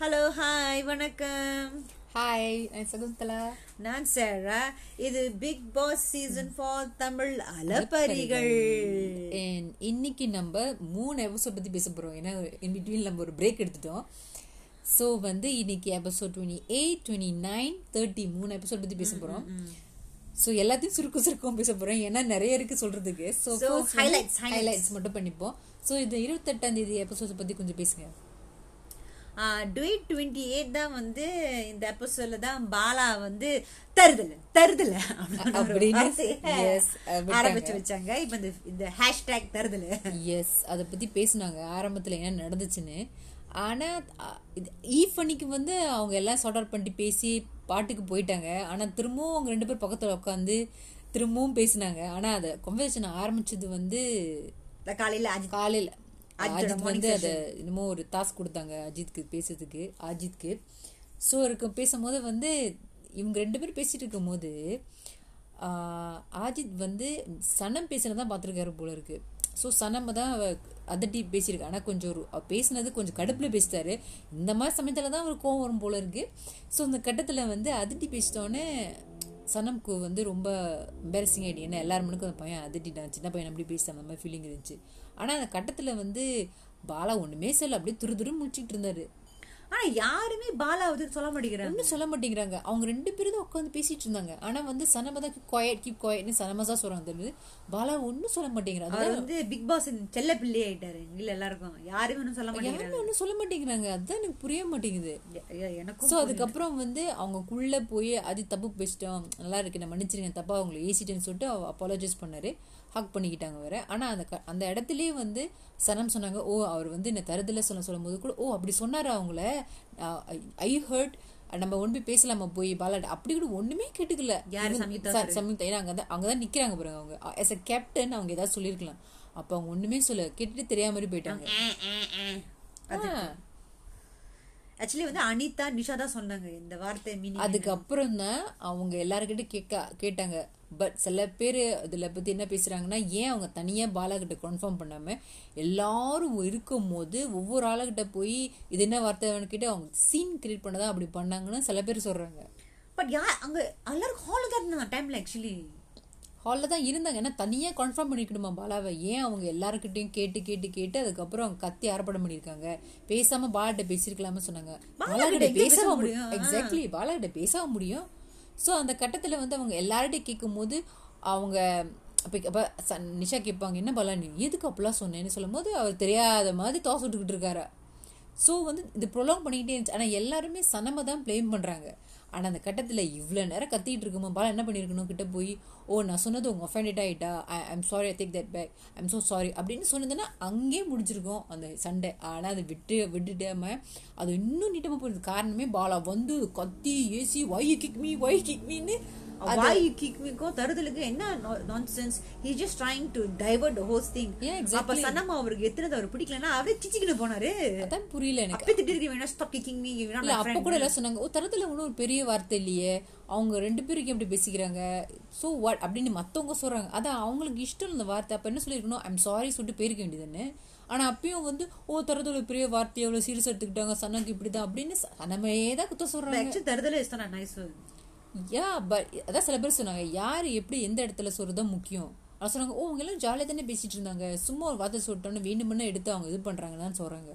Hello hi வணக்கம். Hi Shakuntala. நான் சேரா. இது big pass season four Tamil அலப்பரிகள் இன்னைக்கு நம்ம மூணு எபிசோட் பத்தி பேச போறோம். ஏன்னா இன் பிட்வீன் நம்ம ஒரு பிரேக் எடுத்துட்டோம். ஸோ வந்து இன்னைக்கு episode twenty eight twenty nine thirty மூணு எபிசோட் பத்தி பேச போறோம். ஸோ எல்லாத்தையும் சுருக்க சுருக்கம் பேச போறோம் ஏன்னா நிறைய இருக்கு சொல்றதுக்கு. So highlights. ஹைலைட்ஸ் மட்டும் பண்ணிப்போம். ஸோ இந்த இருபத்தெட்டாம் தேதி எபிசோட் பத்தி கொஞ்சம் பேசுங்க. டுவெட் டுவெண்ட்டி எயிட் தான் வந்து இந்த எபிசோட்ல தான் பாலா வந்து தருதல தருதல. ஆரம்பிச்சு வச்சாங்க. இப்ப இந்த இந்த ஹேஷ்டேக் தருதல. எஸ் அதை பத்தி பேசுனாங்க. ஆரம்பத்துல என்ன நடந்துச்சுன்னு. ஆனா அ- இது ஈவ் அன்னைக்கு வந்து அவங்க எல்லாம் சார்ட் அவுட் பண்ணிட்டு பேசி பாட்டுக்கு போயிட்டாங்க. ஆனா திரும்பவும் அவங்க ரெண்டு பேர் பக்கத்துல உட்காந்து திரும்பவும் பேசினாங்க. ஆனா அதை conversation ஆரம்பிச்சது வந்து காலையில காலையில. அஜித் வந்து அதை என்னமோ ஒரு டாஸ்க் கொடுத்தாங்க அஜித்க்கு பேசுறதுக்கு. அஜித்க்கு ஸோ இருக்க பேசும்போது வந்து இவங்க ரெண்டு பேரும் பேசிட்டு இருக்கும்போது ஆஹ், அஜித் வந்து சனம் பேசுனதான் பார்த்துருக்காரு போல இருக்கு. ஸோ சனம் தான் அதட்டி பேசியிருக்கு. ஆனால் கொஞ்சம் ஒரு பேசுனது கொஞ்சம் கடுப்பில் பேசிட்டாரு. இந்த மாதிரி சமயத்தில் தான் அவர் கோவம் வரும் போல இருக்கு. ஸோ அந்த கட்டத்தில் வந்து அதட்டி பேசிட்டோன்னே சனம்க்கு வந்து ரொம்ப எம்பாரசிங் ஆகிடு ஏன்னா எல்லாரும் அந்த பையன் அதட்டிட்டான். சின்ன பையன் அப்படி பேசிட்டான். அந்த மாதிரி ஃபீலிங் இருந்துச்சு. ஆனால் அந்த கட்டத்தில் வந்து பாலா ஒன்றுமே சொல்ல அப்படியே துரு துரு முடிச்சிட்டு இருந்தாரு. ஆனா யாருமே பாலா வந்து சொல்ல மாட்டேங்கிறாங்க. ஒன்றும் சொல்ல மாட்டேங்கிறாங்க. அவங்க ரெண்டு பேரும் தான் உட்காந்து பேசிட்டு இருந்தாங்க. ஆனா வந்து சனமா தான் குவாய்ட் கீப் குவாய்ட்னு சனமா தான் சொல்றாங்க. பாலா ஒன்றும் சொல்ல மாட்டேங்கிறாங்க அவர் வந்து பிக் பாஸ் செல்ல பிள்ளை ஆயிட்டாரு இல்ல எல்லாருக்கும். யாருமே ஒன்றும் சொல்ல மாட்டேங்கிறாங்க. யாருமே ஒன்றும் சொல்ல மாட்டேங்கிறாங்க. அதுதான் எனக்கு புரிய மாட்டேங்குது. எனக்கும் ஸோ அதுக்கப்புறம் வந்து அவங்கக்குள்ள போய் அது தப்பு பேசிட்டோம் நல்லா இருக்கு. நான் மன்னிச்சிருங்க. தப்பா அவங்களை ஏசிட்டேன்னு சொல்லிட்டு அப்பாலஜைஸ் பண்ணாரு. ஹக் பண்ணிக்கிட்டாங்க வேற. ஆனா அந்த க- அந்த இடத்துலயே வந்து சனம் சொன்னாங்க ஓ அவர் வந்து என்ன தருதல சொல்ல சொல்லும் போது கூட ஓ அப்படி சொன்னாரு அவங்கள? ஐ ஹர்ட் நம்ம ஒன்று போய் பேசலாமா போய் பாலாட்ட அப்படி கூட ஒண்ணுமே கேட்டுக்கல சம்யுக்தா ஏன்னா அங்கதான் அங்கதான் நிக்கிறாங்க பாருங்க அவங்க. as a கேப்டன் அவங்க ஏதாவது சொல்லியிருக்கலாம். அப்ப அவங்க ஒண்ணுமே சொல்ல கேட்டுட்டு தெரியாம மாதிரி போயிட்டாங்க. ஆக்சுவலி வந்து அனிதா நிஷா தான் சொன்னாங்க இந்த வார்த்தை மீனிங் அதுக்கப்புறம் தான் அவங்க எல்லாருக்கிட்ட கேட்க கேட்டாங்க. பட் சில பேர் இதுல பத்தி என்ன பேசுறாங்கன்னா ஏன் அவங்க தனியா பாலா கிட்ட கன்ஃபார்ம் பண்ணாம எல்லாரும் இருக்கும் போது ஒவ்வொரு ஆளுகிட்ட போய் இது என்ன வார்த்தை கிட்ட அவங்க சீன் கிரியேட் பண்ணதான் அப்படி பண்ணாங்கன்னு சில பேர் சொல்றாங்க. பட் யார் அங்க எல்லாரும் ஹால் தான் இருந்தாங்க டைம்ல ஆக்சுவலி ஹாலில் தான் இருந்தாங்க. ஏன்னா தனியா கன்ஃபார்ம் பண்ணிக்கணுமா பாலாவை? ஏன் அவங்க எல்லாருக்கிட்டையும் கேட்டு கேட்டு கேட்டு அதுக்கப்புறம் அவங்க கத்தி ஆர்ப்பாட்டம் பண்ணியிருக்காங்க? பேசாம பாலாட்ட பேசியிருக்கலாம சொன்னாங்க. பாலாகிட்ட பேச பேசவும் முடியும்? எக்ஸாக்ட்லி பாலாகிட்ட பேசவும் முடியும். ஸோ அந்த கட்டத்தில் வந்து அவங்க எல்லார்ட்டையும் கேட்கும்போது அவங்க அப்போ அப்போ நிஷா கேட்பாங்க என்ன பலா நீ எதுக்கு அப்படிலாம் சொன்னேன்னு? சொல்லும்போது அவர் தெரியாத மாதிரி தோசை விட்டுக்கிட்டு இருக்காரு. ஸோ வந்து இது ப்ரொலாங் பண்ணிக்கிட்டே இருந்துச்சு. ஆனால் எல்லாருமே சனமை தான் ப்ளேம் பண்ணுறாங்க ஆனால் அந்த கட்டத்தில் இவ்வளோ நேரம் கத்திட்டு இருக்குமா பாலா என்ன பண்ணியிருக்கணும் கிட்ட போய் ஓ நான் சொன்னது உங்கள் ஒஃபெண்டட் ஆகிட்டா I I'm sorry I take that back I'm so sorry அப்படின்னு சொன்னதுன்னா அங்கேயே முடிஞ்சிருக்கும் அந்த சண்டை. ஆனால் அதை விட்டு விட்டுட்டாம அது இன்னும் நீட்டமாக போயிருது காரணமே பாலா வந்து கத்தி AC why kick me why kick மீன்னு வாய் கிக்மிக்கும் தருதலுக்கு என்ன nonsense he just trying to divert whole thing Yeah, exactly. அப்ப சன்னம்மா அவருக்கு எத்தனை அவர் பிடிக்கலன்னா அவரே சிச்சிக்கிட்டு போனாரு. அதான் புரியல எனக்கு. அப்பே திட்டிருக்கீங்க வேணா ஸ்டாப் கிக்கிங் மீ அப்ப கூட எல்லாம் சொன்னாங்க ஓ தரத்துல ஒன்றும் ஒரு பெரிய வார்த்தை இல்லையே. அவங்க ரெண்டு பேருக்கு எப்படி பேசிக்கிறாங்க? ஸோ வாட் அப்படின்னு மத்தவங்க சொல்றாங்க. அதான் அவங்களுக்கு இஷ்டம் இந்த வார்த்தை. அப்ப என்ன சொல்லிருக்கணும் ஐம் சாரி சொல்லிட்டு போயிருக்க வேண்டியதுன்னு ஆனா அப்பயும் வந்து ஓ தரத்துல பெரிய வார்த்தை எவ்வளவு சீரியஸ் எடுத்துக்கிட்டாங்க சனக்கு இப்படிதான் அப்படின்னு நம்ம தான் குத்த ஆக்சுவலி தருதல இஸ் நைஸ் யா பட் அதான் சில பேர் சொன்னாங்க யார் எப்படி எந்த இடத்துல சொல்றது முக்கியம்? அவங்க சொன்னாங்க ஓ அவங்க எல்லாம் ஜாலியாக தானே பேசிட்டு இருந்தாங்க. சும்மா ஒரு வார்த்தை சொல்லிட்டோன்னு வேணுமென்னு எடுத்து அவங்க இது பண்றாங்கன்னு சொல்றாங்க.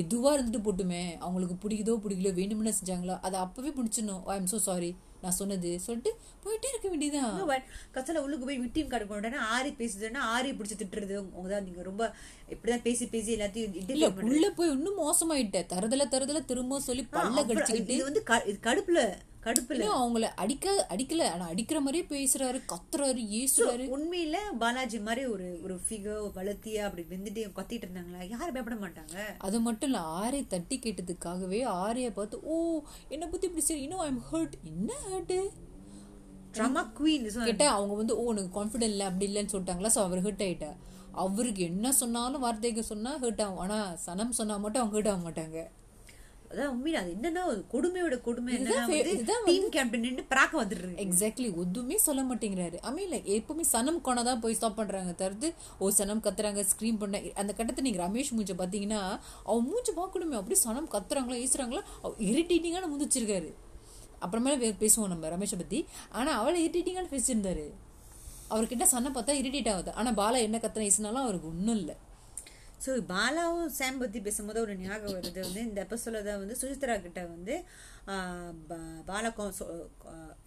எதுவா இருந்துட்டு போட்டுமே அவங்களுக்கு பிடிக்குதோ பிடிக்கலையோ வேணுமென்னு செஞ்சாங்களோ அதை அப்பவே பிடிச்சிடணும் ஐ எம் so சாரி நான் சொன்னது. சொல்லிட்டு போயிட்டே இருக்க வேண்டியதான் கசல உள்ளுக்கு போய் விட்டியும் கார்டு கொண்டாடா ஆரி பேசுதுன்னா ஆரி பிடிச்சி திட்டுறது. உங்க தான் நீங்க ரொம்ப இப்படிதான் பேசி பேசி எல்லாத்தையும் இல்ல. உள்ள போய் இன்னும் மோசமாயிட்ட. தருதல தருதல திரும்ப சொல்லி பல்ல கடிச்சுக்கிட்டு இது வந்து கடுப்புல கடுப்புல. அவங்கள அடிக்க அடிக்கல. ஆனா அடிக்கிற மாதிரியே பேசுறாரு கத்துறாரு ஏசுறாரு. உண்மையில பாலாஜி மாதிரி ஒரு ஒரு ஃபிகர் வளர்த்தியா அப்படி வெந்துட்டு கத்திட்டு இருந்தாங்களா? யாரும் பயப்பட மாட்டாங்க. அது மட்டும் இல்ல ஆரை தட்டி கேட்டதுக்காகவே ஆரைய பார்த்து ஓ என்ன பத்தி இப்படி சரி இன்னும் ஐம் ஹர்ட் என்ன ஹர்ட் ட்ராமா குவீன் கேட்டா அவங்க வந்து ஓ உனக்கு கான்ஃபிடென்ட் இல்ல அப்படி இல்லைன்னு சொல்லிட்டாங்களா? சோ அவர் ஹர்ட் ஆயிட்டா அவருக்கு என்ன சொன்னாலும் வார்த்தைக்கு சொன்னா ஹர்ட் ஆகும். ஆனா சனம் சொன்னா மட்டும் அவங்க ஹர்ட் ஆக மாட்டாங்க. அதான் உண்மையில அது என்னன்னா கொடுமையோட கொடுமை என்னன்னா டீம் கேப்டன் நின்று பிராக்க வந்துடுறது எக்ஸாக்ட்லி எதுவுமே சொல்ல மாட்டேங்கிறாரு. லைக் எப்பவுமே சனம் கொண்டா தான் போய் ஸ்டாப் பண்றாங்க தவிர்த்து ஓ சனம் கத்துறாங்க ஸ்க்ரீம் பண்ண அந்த கட்டத்தை நீங்க ரமேஷ் மூஞ்ச பாத்தீங்கன்னா அவன் மூஞ்ச பார்க்கணுமே அப்படியே சனம் கத்துறாங்களா ஈசுறாங்களா இரிட்டேட்டிங்கான முந்திச்சிருக்காரு அப்புறமேல பேசுவோம் நம்ம ரமேஷை பத்தி. ஆனா அவளை இரிட்டேட்டிங்கான பேசியிருந்தாரு அவர்கிட்ட சன்னை பார்த்தா இரிட்டேட் ஆகுது. ஆனா பாலா என்ன கத்துன ஈசுனாலும் அவருக்கு ஒன்றும் இல்லை. ஸோ பாலாவும் சாம் பத்தி பேசும்போது ஒரு ஞாபகம் வருது. வந்து இந்த எபிசோட தான் வந்து சுசித்ரா கிட்ட வந்து பாலா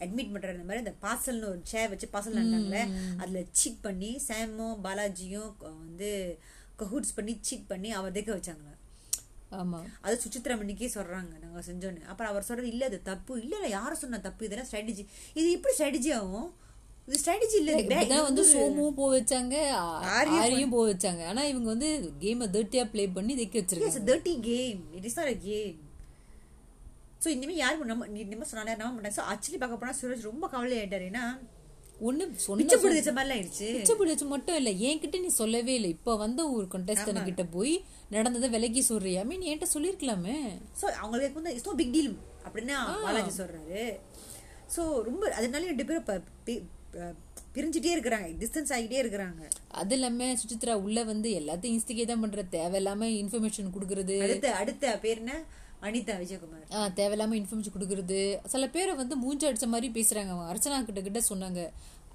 அட்மிட் பண்ற இந்த மாதிரி இந்த பார்சல்னு ஒரு சேர் வச்சு பார்சல் நடந்தாங்களே அதுல சீட் பண்ணி சாமும் பாலாஜியும் வந்து கஹூட்ஸ் பண்ணி சீட் பண்ணி அவர் தேக்க வச்சாங்களா ஆமா. அது சுச்சித்ரா மணிக்கே சொல்றாங்க. நாங்க செஞ்சோன்னு. அப்புறம் அவர் சொல்றது இல்ல அது தப்பு. இல்ல இல்ல யாரும் சொன்ன தப்பு. இதெல்லாம் ஸ்ட்ராட்டஜி இது எப்படி ஸ்ட்ராட்டஜி ஆகும் இது ஸ்ட்ராட்டஜி இல்ல இது bad. இப்பதான் இது வந்து சோமும் போக வச்சாங்க ஆரியும் போக வச்சாங்க. ஆனா இவங்க வந்து கேமை தேர்ட்டியா ப்ளே பண்ணி தைக்க வச்சிருக்காங்க. Dirty game. It is not a game. So இனிமே யாரும் நம்ம நீ இனிமே சொன்னாலே நம்ப மாட்டாங்க ஸோ ஆக்சுவலி பார்க்க போனா சுரேஷ் ரொம்ப கவலை ஆயிட்டாரு. ஏன்னா ஒண்ணு சொன்ன பிச்சை பிடி வச்ச மாதிரிலாம் ஆயிடுச்சு பிச்சைப்படி வச்சு மட்டும் இல்ல. என்கிட்ட நீ சொல்லவே இல்லை. இப்ப வந்த ஒரு contestant கிட்ட போய் நடந்ததை விலகி சொல்றியா? மீன் என்கிட்ட சொல்லிருக்கலாமே. ஸோ அவங்களுக்கு வந்து இட்ஸ் பிக் டீல் அப்படின்னு பாலாஜி சொல்றாரு. ஸோ ரொம்ப அதனால ரெண்டு பேரும் பிரிஞ்சுட்டே இருக்கிறாங்க டிஸ்டன்ஸ் ஆகிட்டே இருக்கிறாங்க. அது இல்லாம சுசித்ரா உள்ள வந்து எல்லாத்தையும் இன்ஸ்டிகேட் தான் பண்ற. தேவையில்லாம இன்ஃபர்மேஷன் கொடுக்கறது. அடுத்த அடுத்த பேர் என்ன? அனிதா விஜயகுமார். ஆ, தேவையில்லாம இன்ஃபர்மேஷன் கொடுக்கறது. சில பேரை வந்து மூஞ்சி அடிச்ச மாதிரி பேசுறாங்க. அவங்க அர்ச்சனா கிட்ட கிட்ட சொன்னாங்க.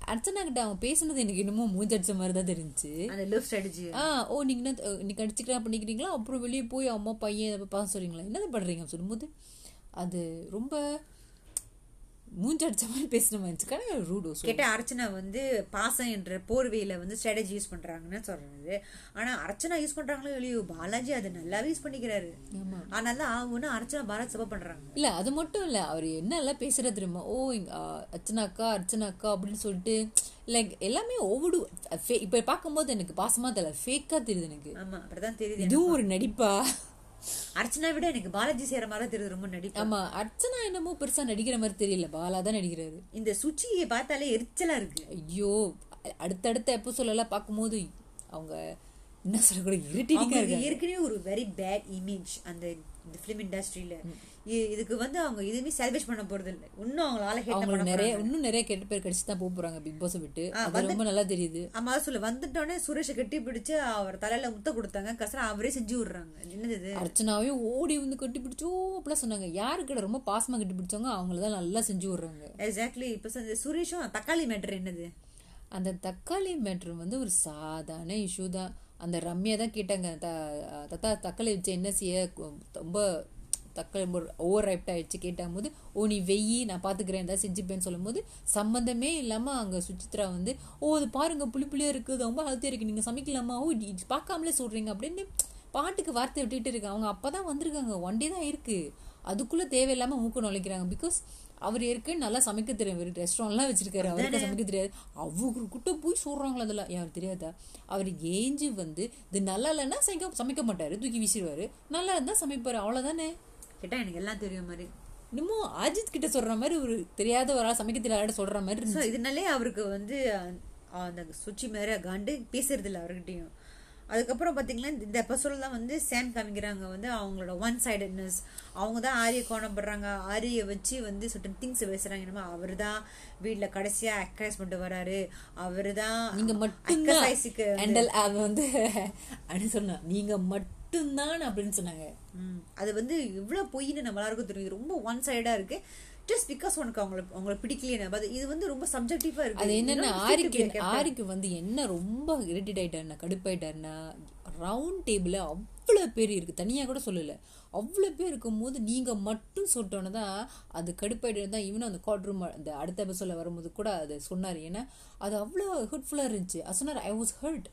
அர்ச்சனா கிட்ட அவங்க பேசுனது எனக்கு என்னமோ மூஞ்சி அடிச்ச மாதிரி தான் தெரிஞ்சுச்சு. அந்த லவ் ஸ்ட்ராட்டஜி ஆ ஓ நீங்க என்ன இன்னைக்கு அடிச்சுக்கலாம் பண்ணிக்கிறீங்களா அப்புறம் வெளியே போய் அம்மா பையன் பார்க்க சொல்றீங்களா? என்னது பண்றீங்க? சொல்லும்போது அது ரொம்ப மூஞ்சி அடிச்ச மாதிரி பேசுன மாதிரி கடை ரூடோ கேட்ட அர்ச்சனா வந்து பாசம் என்ற போர்வையில வந்து ஸ்ட்ராட்டஜி யூஸ் பண்றாங்கன்னு சொல்றது ஆனா அர்ச்சனா யூஸ் பண்றாங்களோ இல்லையோ பாலாஜி அதை நல்லாவே யூஸ் பண்ணிக்கிறாரு. ஆமா. அதனால அவங்க அர்ச்சனா பாலாஜி சப்போர்ட் பண்றாங்க. இல்ல அது மட்டும் இல்ல அவர் என்ன எல்லாம் பேசுற தெரியுமா? ஓ இங்க, ஆ, அர்ச்சனா அக்கா அர்ச்சனா அக்கா அப்படின்னு சொல்லிட்டு லைக் எல்லாமே ஓவடு இப்ப பார்க்கும்போது எனக்கு பாசமா தெரியல ஃபேக்கா தெரியுது எனக்கு. ஆமா அப்படிதான் தெரியுது இதுவும் ஒரு நடிப்பா? அர்ச்சனா விட எனக்கு பாலாஜி செய்யற மாதிரி தெரியுது ரொம்ப நடிப்பு. ஆமா அர்ச்சனா என்னமோ பெருசா நடிக்கிற மாதிரி தெரியல. பாலா தான் நடிக்கிறாரு. இந்த சுச்சியை பார்த்தாலே எரிச்சலா இருக்கு. ஐயோ அடுத்தடுத்த எபிசோட் எல்லாம் பார்க்கும்போது அவங்க என்ன சொல்லக்கூட இரிட்டேட்டிங்கா அவங்களுக்கு இருக்காங்க. ஏற்கனவே ஒரு வெரி பேட் இமேஜ் அந்த இந்த பிலிம் இண்டஸ்ட்ரியில இதுக்கு வந்து அவங்க எதுவுமே செலிப்ரேட் பண்ண போறது இல்ல. இன்னும் அவங்களால ஹேட் பண்ண நிறைய இன்னும் நிறைய கெட்ட பேர் கடிச்சு தான் போக போறாங்க பிக் பாஸ் விட்டு அது ரொம்ப நல்லா தெரியுது. ஆமா சொல்லு வந்துட்டோன்னே சுரேஷை கட்டி பிடிச்சு அவர் தலையில முத்த கொடுத்தாங்க. கசரா அவரே செஞ்சு விடுறாங்க. என்னது அர்ச்சனாவையும் ஓடி வந்து கட்டி பிடிச்சோ அப்படிலாம் சொன்னாங்க. யாருக்கிட்ட ரொம்ப பாசமா கட்டி பிடிச்சாங்க அவங்கள தான் நல்லா செஞ்சு விடுறாங்க. எக்ஸாக்ட்லி இப்ப சுரேஷும் தக்காளி மேட்டர் என்னது? அந்த தக்காளி மேட்ரு வந்து ஒரு சாதாரண இஷ்யூ தான். அந்த ரம்யா தான் கேட்டாங்க தத்தா தக்காளி வச்சு என்ன செய்ய ரொம்ப தக்காளி ஓவர் ரைப்ட் ஆயிடுச்சு கேட்டாகும்போது ஓ நீ வெயி நான் பாத்துக்கிறேன் ஏதாவது செஞ்சுப்பேன்னு சொல்லும்போது சம்மந்தமே இல்லாம அங்க சுச்சித்ரா வந்து ஓ அது பாருங்க புளி புளியா இருக்கு அது ரொம்ப ஹெல்த்தியா இருக்கு நீங்க சமைக்கலாமா? ஓ இது பார்க்காமலே சொல்றீங்க அப்படின்னு பாட்டுக்கு வார்த்தை விட்டுட்டு இருக்கு அவங்க அப்பதான் வந்திருக்காங்க. ஒன் டே தான் இருக்கு. அதுக்குள்ள தேவையில்லாம மூக்கு நுழைக்கிறாங்க. பிகாஸ் அவர் இருக்கு நல்லா சமைக்க தெரியும். இவர் ரெஸ்டாரண்ட்லாம் வச்சிருக்காரு. அவருக்கு சமைக்க தெரியாது. அவருக்கிட்ட போய் சொல்றாங்களா அதெல்லாம்? யார் தெரியாதா? அவர் ஏஞ்சி வந்து இது நல்லா இல்லைன்னா சமைக்க சமைக்க மாட்டாரு. தூக்கி வீசிடுவாரு. நல்லா இருந்தா சமைப்பாரு. அவ்வளவுதானே? கேட்டா எனக்கு எல்லாம் தெரியும் மாதிரி. இன்னமும் அஜித் கிட்ட சொல்ற மாதிரி ஒரு தெரியாத ஒரு ஆள் சமைக்க தெரியாத சொல்ற மாதிரி ஸோ இதனாலே அவருக்கு வந்து அந்த சுச்சி மேல காண்டு பேசுறது இல்லை அவர்கிட்டயும். அதுக்கப்புறம் பாத்தீங்கன்னா இந்த- எபிசோட்ல தான் வந்து சேம் காமிக்கிறாங்க. வந்து அவங்களோட ஒன் சைடட்னஸ் அவங்க தான் ஆரிய கோணப்படுறாங்க. ஆரிய வச்சு வந்து சட்டன் திங்ஸ் பேசுறாங்க. என்னமோ அவர் தான் வீட்டுல கடைசியா எக்ஸசைஸ் பண்ணிட்டு வராரு. அவர் தான் நீங்க மட்டும்தான் எக்ஸசைஸுக்கு ஹேண்டல் அது வந்து அப்படின்னு சொன்னா நீங்க மட்டும்தான் அப்படின்னு சொன்னாங்க. அது வந்து எவ்வளவு பொய்ன்னு நம்ம எல்லாருக்கும் தெரியும். ரொம்ப ஒன் சைடா இருக்கு. ஜஸ்ட் பிகாஸ் உனக்கு அவங்கள அவங்கள பிடிக்கலையே அது இது வந்து ரொம்ப சப்ஜெக்டிவா இருக்கு. அது என்னன்னா ஆரிக்கு ஆரிக்கு வந்து என்ன ரொம்ப இரிட்டேட் ஆயிட்டாருன்னா கடுப்பாயிட்டாருன்னா ரவுண்ட் டேபிள் அவ்வளவு பேர் இருக்கு. தனியா கூட சொல்லல. அவ்வளவு பேர் இருக்கும்போது நீங்க மட்டும் சொல்லிட்டோன்னு தான் அது கடுப்பாயிட்டு தான் இவனும் அந்த காட் ரூம் அந்த அடுத்த எபிசோட்ல வரும்போது கூட அது சொன்னாரு. ஏன்னா அது அவ்வளோ ஹர்ட்ஃபுல்லா இருந்துச்சு. அது சொன்னார் ஐ வாஸ் ஹர்ட்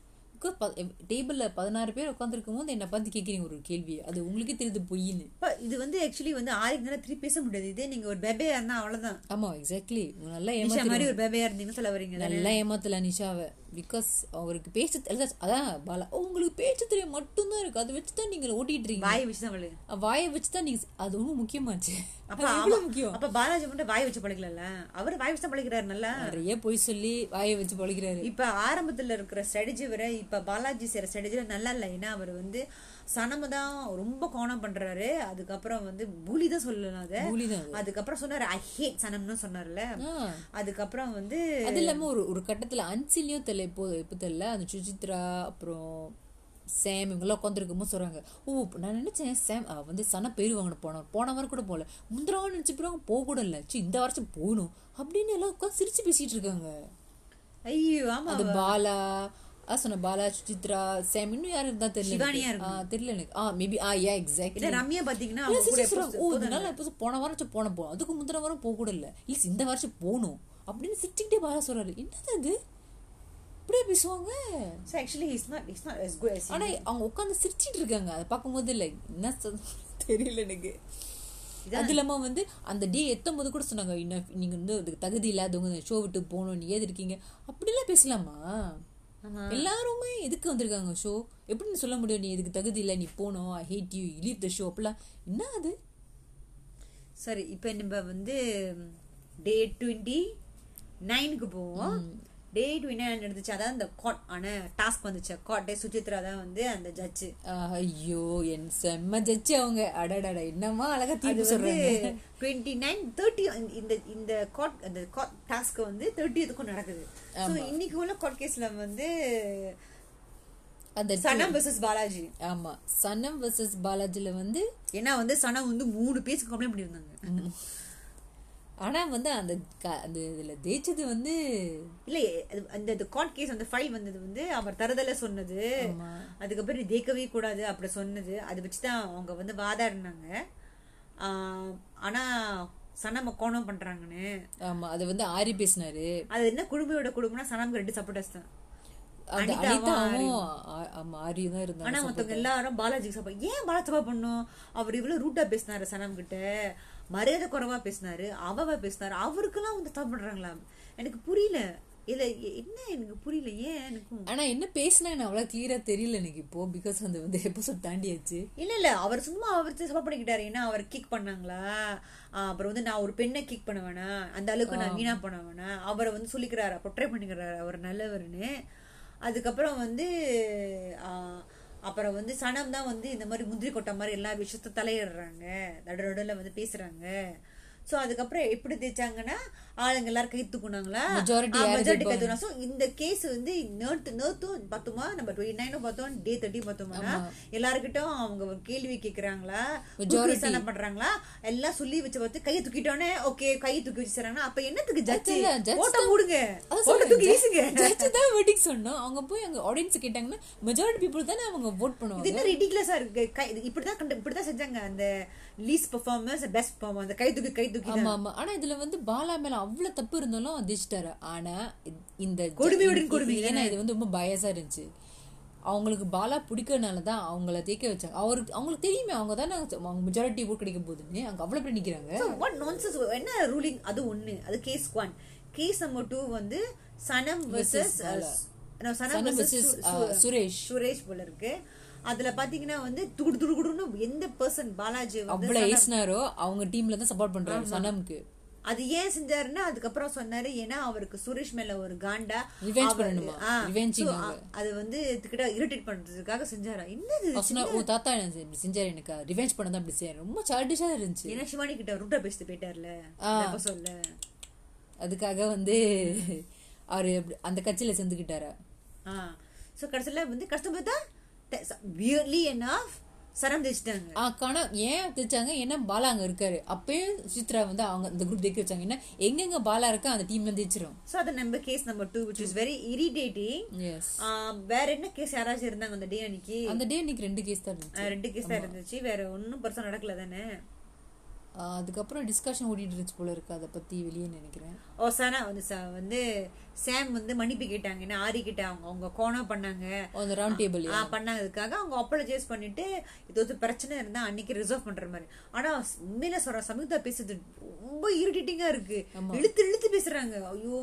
டேபிள்ல பதினாறு பேர் உட்காந்துருக்கும் போது என்ன பார்த்து கேட்குறீங்க ஒரு கேள்வி அது உங்களுக்கே தெரியுது பொய்ன்னு இப்ப இது வந்து ஆக்சுவலி வந்து ஆரிக்கு நல்லா திருப்பி பேச முடியாது. இதே நீங்க ஒரு பெபையா இருந்தா அவ்வளவுதான். ஆமா எக்ஸாக்ட்லி நல்லா ஏமாத்தி மாதிரி ஒரு பெபையா இருந்தீங்க சொல்ல வரீங்க. நல்லா ஏமாத்தல நிஷாவை. பிகாஸ் அவருக்கு பேச தெரியல அதான் பாலா "ஓ, உங்களுக்கு பேச்சு தெரியும் மட்டும்தான் இருக்கு. அதை வச்சு தான் நீங்க ஓட்டிட்டு இருக்கீங்க வாய் வச்சு தான் வாயை வச்சு தான் நீங்க அது ரொம்ப முக்கியமாச்சு. அப்ப முக்கியம்? அப்ப பாலாஜி மட்டும் வாய் வச்சு பழக்கல அவர் வாய் வச்சு தான் பழக்கிறாரு நல்லா? நிறைய பொய் சொல்லி வாயை வச்சு பழகிறாரு. இப்ப ஆரம்பத்துல இருக்கிற ஸ்ட்ராட்டஜி வர இப்ப பாலாஜி செய்யற ஸ்ட்ராட்டஜில நல்லா இல்லை? ஏன்னா அவர் வந்து சனம தான் ரொம்ப கோணம் பண்றாரு. அதுக்கப்புறம் வந்து பூலி தான் சொல்லலாம் அதை. அதுக்கப்புறம் சொன்னாரு ஐ ஹேட் சனம்னு சொன்னார்ல. அதுக்கப்புறம் வந்து அது இல்லாம ஒரு ஒரு கட்டத்துல அன்சிலியும் தெரியல இப்போ இப்போ தெரியல. அந்த சுஜித்ரா அப்புறம் சேம் இவங்கெல்லாம் உட்காந்துருக்கும்போது சொல்றாங்க ஓ நான் நினைச்சேன் சேம் வந்து சன பேர் வாங்கின போனோம் போன வாரம் கூட போகல முந்திர வாரம் நினைச்சு போக கூட இல்லை. சி இந்த வருஷம் போகணும். அப்படின்னு எல்லாம் உட்காந்து சிரிச்சு பேசிட்டு இருக்காங்க. ஐயோ ஆமா அது பாலா சொன்ன பாலா சுசித்ரா சேம். இன்னும் யாரும் இருந்தா தெரியல தெரியல எனக்கு. ஆ மேபி ஆ யா எக்ஸாக்ட்லி இல்ல ரம்யா பாத்தீங்கன்னா ஓ இதனால எப்போ போன வாரம் போன போ அதுக்கு முந்தின வாரம் போக கூட இல்ல. இல்ல இந்த வருஷம் போகணும். அப்படின்னு சிரிச்சுக்கிட்டே பாலா சொல்றாரு. என்னது அது? இப்படியே பேசுவாங்க? Actually he's not he's not as good as ஆனா அவங்க உட்காந்து சிரிச்சிட்டு இருக்காங்க. அதை பார்க்கும்போது இல்ல என்ன தெரியல எனக்கு. அது இல்லாம வந்து அந்த டே எத்தும் போது கூட சொன்னாங்க இன்னும் நீங்க வந்து தகுதி இல்லாதவங்க ஷோ விட்டு போகணும் நீ ஏது இருக்கீங்க? அப்படிலாம் பேசலாமா. எல்லாருமே எதுக்கு வந்திருக்காங்க ஷோ? எப்படின்னு சொல்ல முடியும்? நீ இதுக்கு தகுதி இல்லை நீ போகணும் I hate you leave the show அப்படிலாம். என்ன அது? சரி இப்போ நம்ம வந்து டே டுவெண்ட்டி நைனுக்கு போவோம் டே நைன் நடந்துச்சு அதாவது அந்த காட் ஆன டாஸ்க் வந்துச்சு. காட் சுசித்ரா தான் வந்து அந்த ஜட்ஜு ஐயோ என் செம்ம ஜட்ஜி அவங்க. அடடட என்னமா அழகா தீர்ப்பு சொல்றாங்க. டுவெண்ட்டி நைன் தேர்ட்டி இந்த இந்த காட் அந்த காட் டாஸ்க் வந்து தேர்ட்டியத்துக்கும் நடக்குது. ஸோ இன்னைக்கு உள்ள காட் கேஸ்ல வந்து அந்த சனம் வெர்சஸ் பாலாஜி. ஆமா. சனம் வர்சஸ் பாலாஜில வந்து ஏன்னா வந்து சனம் வந்து மூணு பேருக்கு கம்ப்ளைண்ட் பண்ணியிருந்தாங்க. ஆனா வந்து அந்த அந்த இதுல ஜெயிச்சது வந்து இல்ல அது- அந்த கார்ட் கேஸ் அந்த ஃபைல் வந்தது வந்து அவர் தருதல சொன்னது. அதுக்கப்புறம் நீ ஜெயிக்கவே கூடாது அப்படி சொன்னது. அது வச்சுதான் அவங்க வந்து வாதாடினாங்க. ஆஹ் ஆனா சனம் கோணம் பண்றாங்கன்னு. ஆமா அது வந்து ஆரி பேசினாரு. அது என்ன குடும்பயோட குடும்பம்னா சனம்க்கு ரெண்டு சப்போர்ட்டர்ஸ் தான். அந்த தான் ஆனா மத்தவங்க எல்லாரும் பாலாஜிக்கு சப்போர்ட் ஏன் பாலாஜி சப்போர்ட் பண்ணும் அவர் இவ்வளவு ரூட்டா பேசினாரு சனம் கிட்ட மரியாதை குறைவா பேசினாரு அவவா பேசினாரு அவருக்கெல்லாம் வந்து தப்பு பண்றாங்களா? எனக்கு புரியல. இல்ல எ- என்ன எனக்கு புரியல? ஏன் எனக்கும்? ஆனா என்ன பேசினாங்க அவ்வளவு கிளியரா தெரியல எனக்கு இப்போ பிகாஸ் அந்த வந்து எபிசோட் தாண்டியாச்சு. இல்ல இல்ல அவர் சும்மா அவர் சப்போர்ட் பண்ணிக்கிட்டாரு. ஏன்னா அவர் கிக் பண்ணாங்களா? அப்புறம் வந்து நான் ஒரு பெண்ணை கிக் பண்ண வேணாம். அந்த அளவுக்கு நான் வீணா பண்ண வேணாம். அவரை வந்து சொல்லிக்கிறாரு பொட்ரை பண்ணிக்கிறாரு அவர் நல்லவர்னு அதுக்கப்புறம் வந்து அப்புறம் வந்து சனம் தான் வந்து இந்த மாதிரி முந்திரி கொட்டை மாதிரி எல்லா விஷயத்த தலையிடுறாங்க. நடு நடுவில் வந்து பேசுறாங்க. ஸோ அதுக்கப்புறம் எப்படி தேய்ச்சாங்கன்னா ஆளுங்க எல்லாரும் கை தூக்குனாங்களா மெஜாரிட்டி கை தூக்குனா ஸோ இந்த கேஸ் வந்து நேற்று நேற்றும் பார்த்தோமா? நம்ம டுவெண்ட்டி நைனும் பார்த்தோம் டே தேர்ட்டி பார்த்தோம்னா எல்லாருக்கிட்டும் அவங்க கேள்வி கேட்கறாங்களா. என்ன பண்றாங்களா? எல்லாம் சொல்லி வச்சு பார்த்து கையை தூக்கிட்டோன்னே ஓகே கையை தூக்கி வச்சுறாங்கன்னா அப்ப என்னத்துக்கு ஜட்ஜி தான். மூடுங்க போட்ட தூக்கி வீசுங்க. ஜட்ஜ் தான் வெட்டிங் சொன்னோம். அவங்க போய் அங்க ஆடியன்ஸ் கேட்டாங்கன்னா மெஜாரிட்டி பீப்புள் தானே அவங்க இது பண்ணுவாங்க. என்ன ரிடிகுலஸா இருக்கு? கை இது இப்படிதான் கண்டு இப்படிதான் செஞ்சாங்க. அந்த லீஸ் பெர்ஃபார்மன்ஸ் பெஸ்ட் பெர்ஃபார்மன்ஸ் அந்த கை தூக்கி கை தூக்கி ஆமா ஆமா. ஆனா இதுல வந்து பாலா மேல அவ்வளவு தப்பு இருந்தாலும் அதிர்ஷ்டாரு ஆனா இ- இந்த கொடுமையுடன் கொடுமை. ஏன்னா இது வந்து ரொம்ப பயசா இருந்துச்சு. அவங்களுக்கு பாலா பிடிக்கிறதுனால தான் அவங்கள தேக்க வச்சாங்க. அவருக்கு அவங்களுக்கு தெரியுமே அவங்க தானே அவங்க மெஜாரிட்டி ஓட் கிடைக்க போகுதுன்னு அங்க அவ்வளவு பேர் நான்சென்ஸ் என்ன ரூலிங் அது ஒண்ணு. அது case one case number two வந்து சனம் வெர்சஸ் சனம் வெர்சஸ் சுரேஷ். சுரேஷ் போல இருக்கு. அதுல பாத்தீங்கன்னா வந்து துடு துடு துடுன்னு எந்த பர்சன் பாலாஜி அவ்வளவு ஏசினாரோ அவங்க டீம்ல தான் சப்போர்ட் பண்றாரு சனம்க்கு அது ஏன் செஞ்சாருன்னா அதுக்கப்புறம் சொன்னாரு ஏன்னா அவருக்கு சுரேஷ் மேல ஒரு காண்டா அது வந்து கிட்ட இரிட்டேட் பண்றதுக்காக செஞ்சாரா? என்னது தாத்தா செஞ்சாரு எனக்கு. ரிவெஞ்ச் பண்ண தான் இப்படி செய்ய ரொம்ப சார்டிஷா இருந்துச்சு. ஏன்னா சிவானி கிட்ட ரூட்டா பேசிட்டு போயிட்டார்ல. சொல்ல? அதுக்காக வந்து அவரு அந்த கட்சியில சேர்ந்துக்கிட்டாரா சோ கடைசியில வந்து கஷ்டம் பார்த்தா வியர்லி enough. சரம் தேய்ச்சிட்டாங்க ஆ காணா ஏன் தெரிச்சாங்க ஏன்னா பாலா அங்க இருக்காரு. அப்பயும் சித்ரா வந்து அவங்க இந்த குரூப் தேக்க வச்சாங்க. ஏன்னா எங்கெங்க பாலா இருக்கா அந்த டீம்ல தேய்ச்சிரும் சோ அது நம்ம case number two which is very irritating வேற என்ன கேஸ் யாராச்சும் இருந்தாங்க அந்த டே அன்னைக்கு அந்த டே இன்னைக்கு ரெண்டு கேஸ் தான் ரெண்டு கேஸ் தான் இருந்துச்சு. வேற ஒன்னும் பெருசா நடக்கல தானே? அதுக்கப்புறம் டிஸ்கஷன் ஓடிட்டு இருந்துச்சு போல இருக்கு. அதை பத்தி வெளியே நினைக்கிறேன். ஓ சனா வந்து வந்து சாம் வந்து மன்னிப்பு கேட்டாங்க. என்ன ஆரி கிட்ட அவங்க அவங்க கோணா பண்ணாங்க. அந்த ரவுண்ட் டேபிள் ஆ, பண்ணதுக்காக அவங்க அப்பாலஜைஸ் பண்ணிட்டு இது வந்து பிரச்சனை இருந்தா அன்னைக்கு ரிசர்வ் பண்ற மாதிரி. ஆனா உண்மையில சொல்ற சமீதா பேசுறது ரொம்ப இரிட்டேட்டிங்கா இருக்கு. இழுத்து இழுத்து பேசுறாங்க. ஐயோ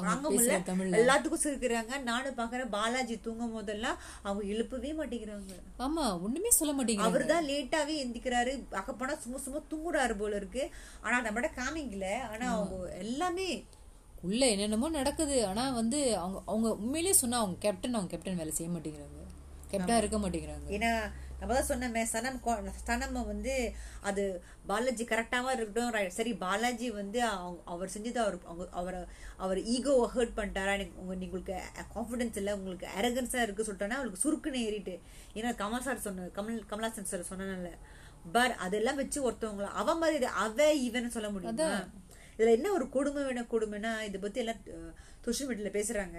வாங்க முடியல. எல்லாத்துக்கும் சிரிக்கிறாங்க. நானும் பாக்குறேன் பாலாஜி தூங்கும் போதெல்லாம் அவங்க எழுப்பவே மாட்டேங்கிறாங்க. ஆமா ஒண்ணுமே சொல்ல மாட்டேங்கிறாங்க. அவர் தான் லேட்டாவே எந்திக்கிறாரு. அக்கப்போனா சும்மா சும்மா தூங்குறாரு போல இருக்கு. ஆனா நம்மட காமிக்கல ஆனா அவங்க எல்லாமே உள்ள என்னென்னமோ நடக்குது. ஆனா வந்து அவங்க அவங்க உண்மையிலேயே சொன்னா அவங்க கேப்டன் அவங்க கேப்டன் வேலை செய்ய மாட்டேங்கிறாங்க. கேப்டனா இருக்க மாட்டேங்கிறாங்க. ஏன்னா நம்ம தான் சொன்னோமே சனம் சனம் வந்து அது பாலாஜி கரெக்டாக இருக்கட்டும். சரி பாலாஜி வந்து அவங்க அவர் செஞ்சது அவர் அவங்க அவரை அவர் ஈகோவை ஹர்ட் பண்ணிட்டாரா? எனக்கு உங்க உங்களுக்கு கான்ஃபிடன்ஸ் இல்லை. உங்களுக்கு அரகன்ஸாக இருக்கு சொல்லிட்டோன்னா அவளுக்கு சுருக்குன்னு ஏறிட்டு. ஏன்னா கமல் சார் சொன்ன கமல் கமலாசன் சார் சொன்னனால. பட் அதெல்லாம் வச்சு ஒருத்தவங்கள அவ மாதிரி அவ இவன்னு சொல்ல முடியுமா? இதில் என்ன ஒரு கொடுமை வேணும் கொடுமைனா இதை பற்றி எல்லாம் சோஷியல் மீடியாவில் பேசுகிறாங்க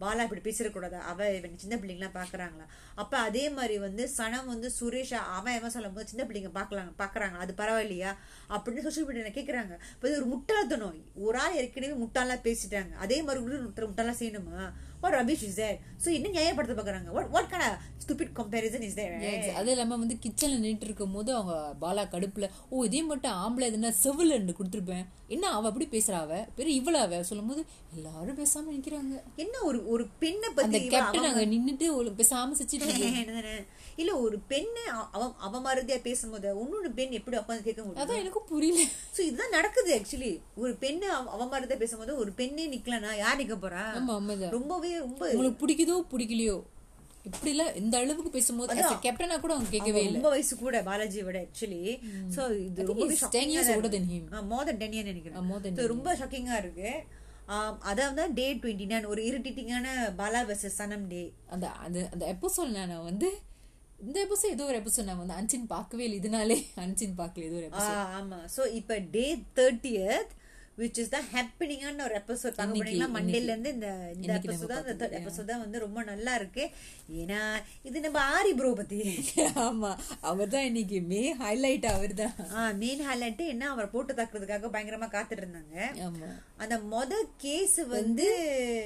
பாலா இப்படி பேசிடக்கூடாது? அவ இவன் சின்ன பிள்ளைங்களாம் பார்க்குறாங்களா அப்போ அதே மாதிரி வந்து சனம் வந்து சுரேஷ் அவன் எவன் சொல்லும் போது சின்ன பிள்ளைங்க பார்க்கலாங்க பார்க்குறாங்க அது பரவாயில்லையா? அப்படின்னு சோஷியல் மீடியாவில் கேட்குறாங்க இப்போ இது ஒரு முட்டாள்தனம். ஒரு ஆள் ஏற்கனவே முட்டாளாக பேசிட்டாங்க. அதே மாதிரி கூட ஒருத்தர் முட்டாளா செய்யணுமா? What rubbish is there so இன்னும் நியாயப்படுத்த பாக்குறாங்க what what kind of stupid comparison is there அது இல்லாம வந்து கிச்சன்ல நின்னுட்டு இருக்கும் போது அவங்க பாலா கடுப்புல ஓ இதே மட்டும் ஆம்பளை எதுனா செவில் கொடுத்துருப்பேன். என்ன அவ அப்படி பேசுறா அவ? பெரிய இவ்வளவு அவ? சொல்லும் போது எல்லாரும் பேசாம நிக்கிறாங்க. என்ன ஒரு ஒரு பெண்ணை அந்த பத்தி இவ கேப்டன் அங்க நின்னுட்டு பேசாம. என்னதானே? இல்ல ஒரு பெண்ணு அவ அவமரியாதையா பேசும்போது இன்னொரு பெண் எப்படி உட்காந்து கேட்க முடியும்? அதான் எனக்கும் புரியல. சோ இதுதான் நடக்குது ஆக்சுவலி ஒரு பெண்ணு அவ- அவமரியாதையா பேசும்போது ஒரு பெண்ணே நிக்கலனா யார் நிக்க போறா? ரொம்பவே ரொம்ப உங்களுக்கு பிடிக்குதோ பிடிக்கலையோ இப்படி எல்லாம் இந்த அளவுக்கு பேசும்போது கேப்டனா கூட அவங்க கேட்கவே இல்ல. ரொம்ப வயசு கூட பாலாஜி விட ஆக்சுவலி சோ இது ரொம்ப he's 10 years older than him. More then ten year நினைக்கிறேன். more than So, ரொம்ப ஷாக்கிங்கா இருக்கு. அதாவது டே டுவெண்ட்டி நைன் ஒரு இரிட்டேட்டிங்கான பாலா வெர்சஸ் சனம் டே அந்த அந்த அந்த எபிசோட் நான் வந்து இந்த எபிசோட் ஏதோ ஒரு எபிசோட் நான் வந்து அன்சின் பார்க்கவே இல்லை. இதனாலே அன்சின் பார்க்கல ஏதோ ஒரு episode. ஆமா. சோ இப்ப day thirtieth which is the ஹாப்பினிங்கான ஒரு எபிசோட் பார்க்க போனீங்கன்னா மண்டேல இருந்து இந்த இந்த எபிசோட் நம்ம தான் இந்த எபிசோட் தான் வந்து ரொம்ப நல்லா இருக்கு. ஏன்னா இது நம்ம ஆரி ப்ரோ பத்தி. ஆமா. அவர்தான் இன்னைக்கு மே ஹைலைட் அவர்தான். மெயின் ஹைலைட் என்ன? அவரை போட்டு தாக்குறதுக்காக பயங்கரமா காத்துட்டு இருந்தாங்க. ஆமா. அந்த மொத கேஸ் வந்து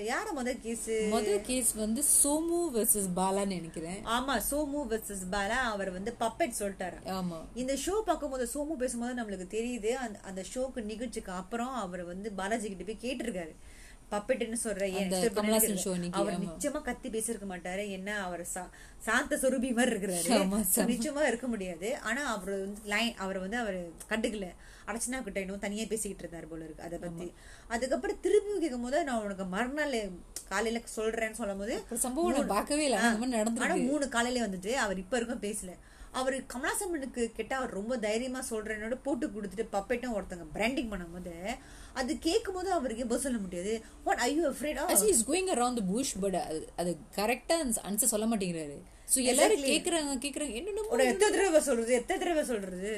யார மொத கேஸ் முதல் கேஸ் வந்து சோமு வெர்சஸ் பாலான்னு நினைக்கிறேன். ஆமா சோமு வெர்சஸ் பாலா அவர் வந்து பப்பெட் சொல்லிட்டாரு. ஆமா. இந்த ஷோ பார்க்கும்போது சோமு பேசும்போது நம்மளுக்கு தெரியுது. அந்த அந்த ஷோக்கு நிகழ்ச்சிக்கு அப்புறம் அவர் வந்து பாலாஜி கிட்ட போய் கேட்டிருக்காரு. பப்பெட்னு சொல்ற அவர். நிச்சயமா கத்தி பேசிருக்க மாட்டாரு. என்ன அவர் சாந்த சொருபி மாதிரி இருக்கிறாரு. நிச்சயமா இருக்க முடியாது. ஆனா அவர் வந்து லைன் அவர் வந்து அவர் கண்டுக்கல. அர்ச்சனா கிட்ட இன்னும் தனியா பேசிக்கிட்டு இருந்தாரு போல இருக்கு. அதை பத்தி. அதுக்கப்புறம் திருப்பி கேட்கும் போது நான் உனக்கு மறுநாள் காலையில சொல்றேன்னு சொல்லும் போது ஒரு சம்பவம் நான் பார்க்கவே இல்லை. ஆனா மூணு காலையில வந்துட்டு அவர் இப்ப வரைக்கும் பேசல. அவர் கமலாசம்மனுக்கு கேட்டா அவர் ரொம்ப தைரியமா சொல்றேன்னோட போட்டு கொடுத்துட்டு பப்பெட்டும் ஒருத்தங்க பிராண்டிங் பண்ணும்போது அது கேட்கும் போது அவருக்கு பதில் சொல்ல முடியாது what I you afraid he is going around the bush but அது அது கரெக்டா ஆன்சர் சொல்ல மாட்டேங்கிறாரு. சோ எல்லாரும் கேக்குறாங்க கேக்குறாங்க. என்னென்னமோ ஒரு எத்தனை தடவை சொல்றது? எத்தனை தடவை சொல்றது?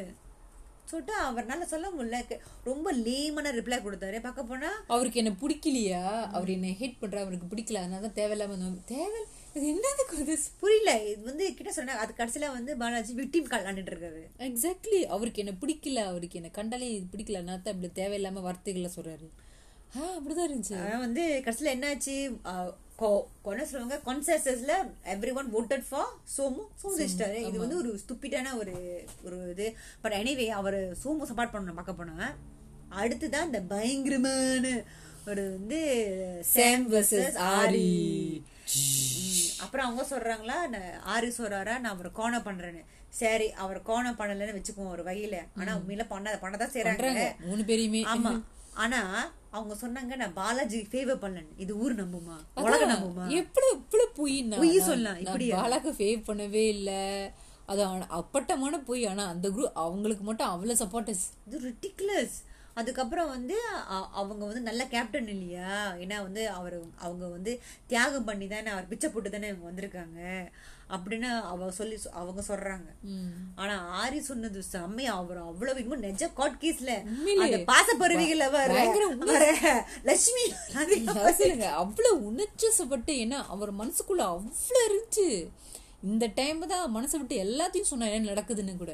சொல்லிட்டு அவர்னால சொல்ல முடியல. ரொம்ப லேமான ரிப்ளை கொடுத்தாரு. பார்க்க போனா அவருக்கு என்ன பிடிக்கலையா? அவர் என்ன ஹேட் பண்ற அவருக்கு பிடிக்கல. அதனால தான் தேவையில்லாம தேவை இது என்னதுக்கு புரியல. இது வந்து கிட்ட சொன்னா அது கடைசியில வந்து பாலாஜி விக்டிம் கால் ஆண்டுட்டு இருக்காரு. எக்ஸாக்ட்லி அவருக்கு என்ன பிடிக்கல. அவருக்கு என்ன கண்டாலே இது பிடிக்கல. நான் தான் இப்படி தேவையில்லாம வார்த்தைகளை சொல்றாரு. அப்படிதான் இருந்துச்சு. ஆனா வந்து கடைசியில என்னாச்சு? ஆஹ் கொ- கொன்ன சொல்லுவாங்க கான்சென்சஸ்ல every one voted for Somu. Sister இது வந்து ஒரு ஸ்டூப்பிட்டான ஒரு ஒரு இது. பட் எனிவே அவர் சோமு சப்போர்ட் பண்ண பார்க்க போனாங்க அடுத்துதான் இந்த பயங்கரமான ஒரு வந்து சாம் வர்சஸ் ஆரி அப்புறம் அவங்க சொல்றாங்களா? ஆரி சொல்றாரா? நான் அவரை கோணம் பண்றேன்னு. சரி அவர் கோணம் பண்ணலன்னு வச்சுக்குவோம் ஒரு வகையில. ஆனா உண்மையில பண்ண பண்ணதான் செய்யறாங்க மூணு பேரையுமே. ஆமா. ஆனா அவங்க சொன்னாங்க நான் பாலாஜி ஃபேவர் பண்ணலன்னு இது ஊர் நம்புமா? உலகம் நம்புமா? எப்படி எப்படி பொய் நான் பொய் சொல்லலாம், நான் இப்படியா? பாலாக்கு ஃபேவ் பண்ணவே இல்ல. அது அப்பட்டமான பொய். ஆனா அந்த குரூப் அவங்களுக்கு மட்டும் அவ்வளவு சப்போர்ட்டர்ஸ் இது ரிட்டிகுலஸ் அதுக்கப்புறம் வந்து அவங்க வந்து நல்ல கேப்டன் இல்லையா? ஏன்னா வந்து அவர் அவங்க வந்து தியாகம் பண்ணி தானே அவர் பிச்சை போட்டு தானே இவங்க வந்திருக்காங்க. அப்படின்னு அவ சொல்லி அவங்க சொல்றாங்க. ஆனா ஆரி சொன்னது செம்மையா. அவர் அவ்வளவு இன்னும் நெஜ காட் கேஸ்ல. அந்த பாசப்பருவிகள் வர பயங்கர வர லட்சுமி அவ்வளவு உணர்ச்சப்பட்டு ஏன்னா அவர் மனசுக்குள்ள அவ்வளவு இருந்துச்சு. இந்த டைம் தான் மனசை விட்டு எல்லாத்தையும் சொன்னா என்ன நடக்குதுன்னு கூட.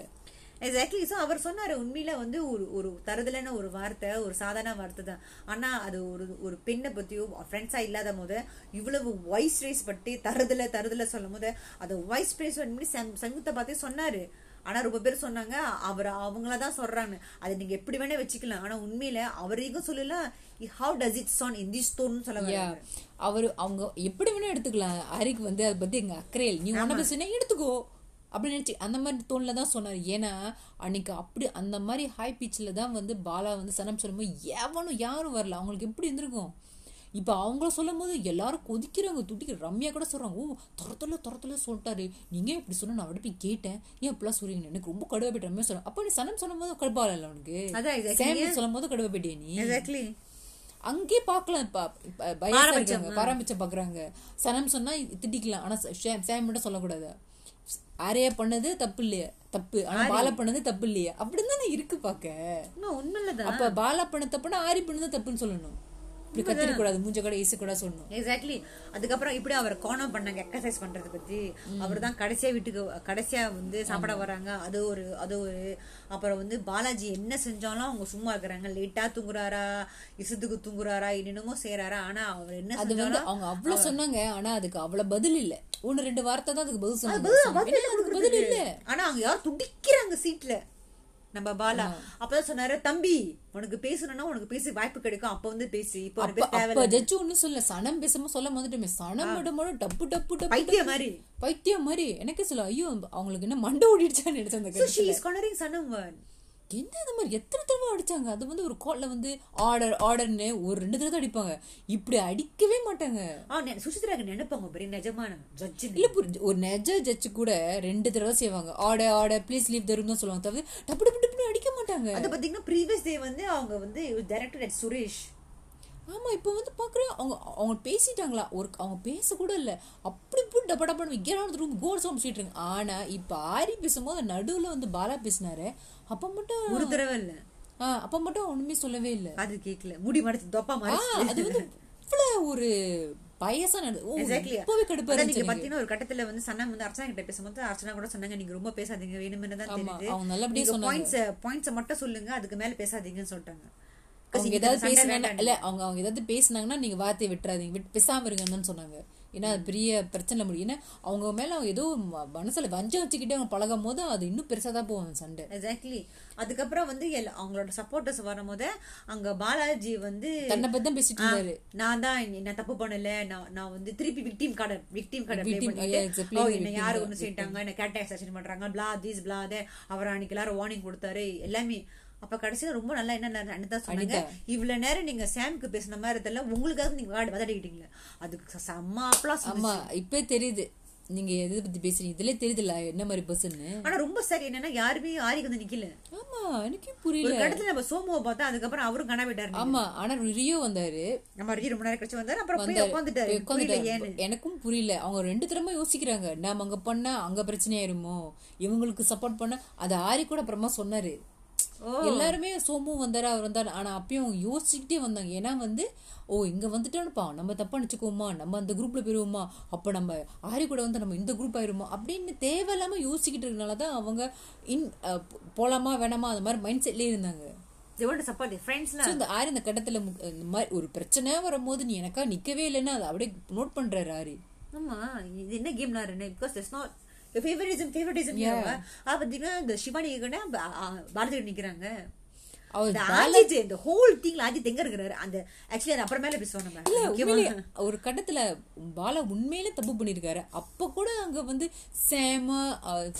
எக்ஸாக்ட்லி ஸோ அவர் சொன்னாரு உண்மையில வந்து ஒரு ஒரு தருதலான ஒரு வார்த்தை ஒரு சாதாரண வார்த்தை தான். ஆனா அது ஒரு ஒரு பெண்ணை பத்தியோ ஃப்ரெண்ட்ஸா இல்லாத போது இவ்வளவு வாய்ஸ் ரேஸ் பட்டு தருதல தருதல சொல்லும் போது அது வாய்ஸ் ரேஸ் பண்ணி சங்கத்தை பார்த்தே சொன்னாரு. ஆனா ரொம்ப பேர் சொன்னாங்க அவர் அவங்கள தான் சொல்றாங்க. அதை நீங்க எப்படி வேணா வச்சுக்கலாம். ஆனா உண்மையில அவரையும் சொல்லலாம் how does it sound in this tone சொல்ல. அவரு அவங்க எப்படி வேணா எடுத்துக்கலாம். ஹரிக்கு வந்து அதை பத்தி எங்க அக்கறையில் நீ ஒன்ன பேசுனா எடுத்துக்கோ. அப்படி நினைச்சு அந்த மாதிரி தோணில் தான் சொன்னார் ஏன்னா அன்னைக்கு அப்படி அந்த மாதிரி ஹை பீச்சில் தான் வந்து பாலா வந்து சனம் சொல்லும்போது எவனும் யாரும் வரல அவங்களுக்கு எப்படி இருந்திருக்கும் இப்போ அவங்கள சொல்லும் போது எல்லாரும் கொதிக்கிறாங்க துடிக்கிற ரம்யா கூட சொல்றாங்க ஓ துரத்துல துரத்துல சொல்லிட்டாரு நீங்க ஏன் இப்படி சொன்னா நான் அவர்கிட்ட போய் கேட்டேன் ஏன் இப்படிலாம் சொல்றீங்க எனக்கு ரொம்ப கடுவா போயிட்டு ரம்யா சொல்றேன் அப்போ நீ சனம் சொல்லும் போது கடுப்பால இல்லை உனக்கு. சேம் சொல்லும் போது கடுவா போயிட்டே நீ எக்ஸாக்ட்லி அங்கேயே பார்க்கலாம் இப்ப ப- பயசா இருக்காங்க பாரம்பரிச்சம் பாக்குறாங்க சனம் சொன்னா திட்டிக்கலாம் ஆனா சே- சேம் மட்டும் சொல்லக்கூடாது ஆரையா பண்ணது தப்பு இல்லையா? தப்பு. ஆனா பாலா பண்ணது தப்பு இல்லையா? அப்படின்னு தானே இருக்கு பாக்க. உண்மையிலதான். அப்ப பாலா பண்ண தப்புனா ஆரி பண்ணது தப்புன்னு சொல்லணும். இப்படி கத்திரக்கூடாது மூஞ்ச கூட ஏசு கூட சொல்லணும். எக்ஸாக்ட்லி அதுக்கப்புறம் இப்படி அவர் கோணம் பண்ணாங்க எக்ஸசைஸ் பண்றத பத்தி. அவர் தான் கடைசியா வீட்டுக்கு கடைசியா வந்து சாப்பிட வராங்க. அது ஒரு அது ஒரு அப்புறம் வந்து பாலாஜி என்ன செஞ்சாலும் அவங்க சும்மா இருக்கிறாங்க. லேட்டா தூங்குறாரா இசத்துக்கு தூங்குறாரா என்னென்னமோ செய்யறாரா ஆனா அவர் என்ன அது வந்து அவங்க அவ்வளவு சொன்னாங்க ஆனா அதுக்கு அவ்வளவு பதில் இல்ல. ஒண்ணு ரெண்டு வார்த்தை தான் அதுக்கு பதில் சொன்னாங்க. பதில் இல்ல. ஆனா அவங்க யாரும் துடிக்கிறாங்க சீட்ல நம்ம பாலா. அப்பதான் சொன்னாரு தம்பி உனக்கு பேசணும்னா உனக்கு பேச வாய்ப்பு கிடைக்கும். அப்ப வந்து பேசு இப்போ ஜட்ஜு ஒண்ணும் சொல்ல சனம் பேசாம சொல்ல வந்துட்டுமே சனம் மட்டும் டப்பு டப்பு டப்பு பைத்தியம் மாதிரி. பைத்தியம் மாதிரி. எனக்கே சொல்ல ஐயோ அவங்களுக்கு என்ன மண்டை ஓடிடுச்சான்னு நினைச்சேன் அந்த என்ன இந்த மாதிரி எத்தனை தடவை அடிச்சாங்க? அது வந்து ஒரு கால்ல வந்து ஆர்டர் ஆர்டர்னு ஒரு ரெண்டு தடவை தான் அடிப்பாங்க. இப்படி அடிக்கவே மாட்டாங்க. ஆ சுசித்ராக்கு நினைப்பாங்க பெரிய நிஜமான ஜட்ஜு இல்ல ஒரு நெஜ ஜட்ஜு கூட ரெண்டு தடவை செய்வாங்க. ஆர்டர் ஆர்டர் ப்ளீஸ் லீவ் தரும் தான் சொல்லுவாங்க தவிர டப்பு டப்பு டப்புன்னு அடிக்க மாட்டாங்க. அது பாத்தீங்கன்னா ப்ரீவியஸ் டே வந்து அவங்க வந்து டைரக்டர் அட் சுரேஷ் ஆமா இப்ப வந்து பாக்குறேன் அவங்க அவங்க பேசிட்டாங்களா? ஒரு அவங்க பேச கூட இல்ல. அப்படி போட்டு டப்ப டப்பன்னு கேட் ரூம் கோல் சவுண்ட் சொல்லிட்டு இருங்க ஆனா இப்ப ஆரி பேசும்போது நடுவுல வந்து பாலா பேசினாரு. அப்ப மட்டும் ஒரு தடவை இல்ல. அப்ப மட்டும் ஒண்ணுமே சொல்லவே இல்ல. அது கேக்கல. முடி மடிச்சு தொப்பா மாதிரி அது வந்து இவ்வளவு ஒரு பயசா நட ஓ, எக்ஸாக்ட்லி இப்பவே கடுப்பா இருந்துச்சு. பாத்தீங்கன்னா ஒரு கட்டத்துல வந்து சன்னா வந்து அர்ச்சனா கிட்ட பேசும்போது அர்ச்சனா கூட சொன்னாங்க நீங்க ரொம்ப பேசாதீங்க வேணும்னு தான் ஆமா, தெரியுது. அவங்க நல்லபடியா சொன்னாங்க. பாயிண்ட்ஸ் பாயிண்ட்ஸ் மட்டும் சொல்லுங்க அதுக்கு மேல பேசாதீங்கன்னு சொல்லிட்டாங்க. அவங்க ஏதாவது பேசினாங்கன்னா இல்ல அவங்க அவங்க ஏதாவது பேசினாங்கன்னா நீங்க வார்த்தையை விட்டுறாதீங்க. விட்டு பேசாம இருங்கன்னு சொன்னாங்க. ஏன்னா அது பெரிய பிரச்சனை முடியும். ஏன்னா அவங்க மேல அவங்க ஏதோ மனசுல வஞ்சம் வச்சுக்கிட்டே அவங்க பழகும் போது அது இன்னும் பெருசா தான் போகும் சண்டை. எக்ஸாக்ட்லி அதுக்கப்புறம் வந்து அவங்களோட சப்போர்ட்டர்ஸ் வரும்போது அங்க பாலாஜி வந்து தன்னை பத்தி தான் பேசிட்டு இருந்தாரு. நான் தான் நான் தப்பு பண்ணல நான் நான் வந்து திருப்பி விக்டீம் கார்டு விக்டீம் கார்டு பண்ணிட்டு ஓ playing என்ன யாரு ஒண்ணு செய்யிட்டாங்க என்ன கேட் அக்சன் பண்றாங்க பிளா திஸ் பிளா தே அவர் அன்னைக்கு எல்லாரும் வார்னிங் கொடுத்தாரு. எல்லாமே அப்ப கடைசியில ரொம்ப நல்லா என்ன அனிதா சொன்னாங்க இவ்வளவு நேரம் நீங்க சாம்க்கு பேசின மாதிரி தெரியல உங்களுக்காக நீங்க வாடி வதடிக்கிட்டீங்க. அதுக்கு செம்ம அப்பலாம் ஆமா இப்பே தெரியுது. நீங்க எதை பத்தி பேசுறீங்க? இதுல தெரியுதுல என்ன மாதிரி பர்சன்னு ஆனா ரொம்ப சரி என்னன்னா யாருமே ஆரிக்கு வந்து நிக்கல. ஆமா எனக்கே ஒரு புரியல கடத்துல நம்ம சோமுவை பார்த்தா அதுக்கப்புறம் அவரும் கனா விட்டாரு ஆமா ஆனா ரியோ வந்தாரு. நம்ம ரிஜி ரொம்ப நேரம் கழிச்சு வந்தாரு அப்புறம் போய் உட்காந்துட்டாரு. உட்காந்துட்டாரு. எனக்கும் புரியல. அவங்க ரெண்டு தரமா யோசிக்கிறாங்க நாம அங்க பண்ணா அங்க பிரச்சனை ஆயிருமோ? இவங்களுக்கு சப்போர்ட் பண்ண? அது ஆரி கூட அப்புறமா சொன்னாரு. எல்லாருமே சோமு வந்தாரு அவர் வந்தாரு? ஆனா அப்பயும் அவங்க யோசிச்சுக்கிட்டே வந்தாங்க. ஏன்னா வந்து ஓ இங்க வந்துட்டோம்ப்பா நம்ம தப்பா நினைச்சுக்கோமா நம்ம அந்த குரூப்ல போயிருவோமா? அப்ப நம்ம ஆரி கூட வந்து நம்ம இந்த குரூப் ஆயிருமா அப்படின்னு தேவையில்லாம யோசிக்கிட்டு இருக்கனாலதான் அவங்க இன் போலாமா வேணாமா அந்த மாதிரி மைண்ட் செட்லயே இருந்தாங்க. இந்த ஆரி இந்த கட்டத்துல இந்த மாதிரி ஒரு பிரச்சனை வரும்போது நீ எனக்கா நிக்கவே இல்லைன்னா அதை அப்படியே நோட் பண்றாரு ஆரி. ஆமா. இது என்ன கேம் நான் because it's not favouritism favouritism பாத்தீங்கன்னா இந்த சிவானி பாரதி நிக்கிறாங்க. இந்த இந்த ஹோல் திங்ல அஜித் எங்க இருக்கிறாரு? அந்த ஆக்சுவலி அது அப்புறமேல பேசுவோம் ஒரு கட்டத்துல பாலா உண்மையிலே தப்பு பண்ணிருக்காரு. அப்ப கூட அங்க வந்து சேம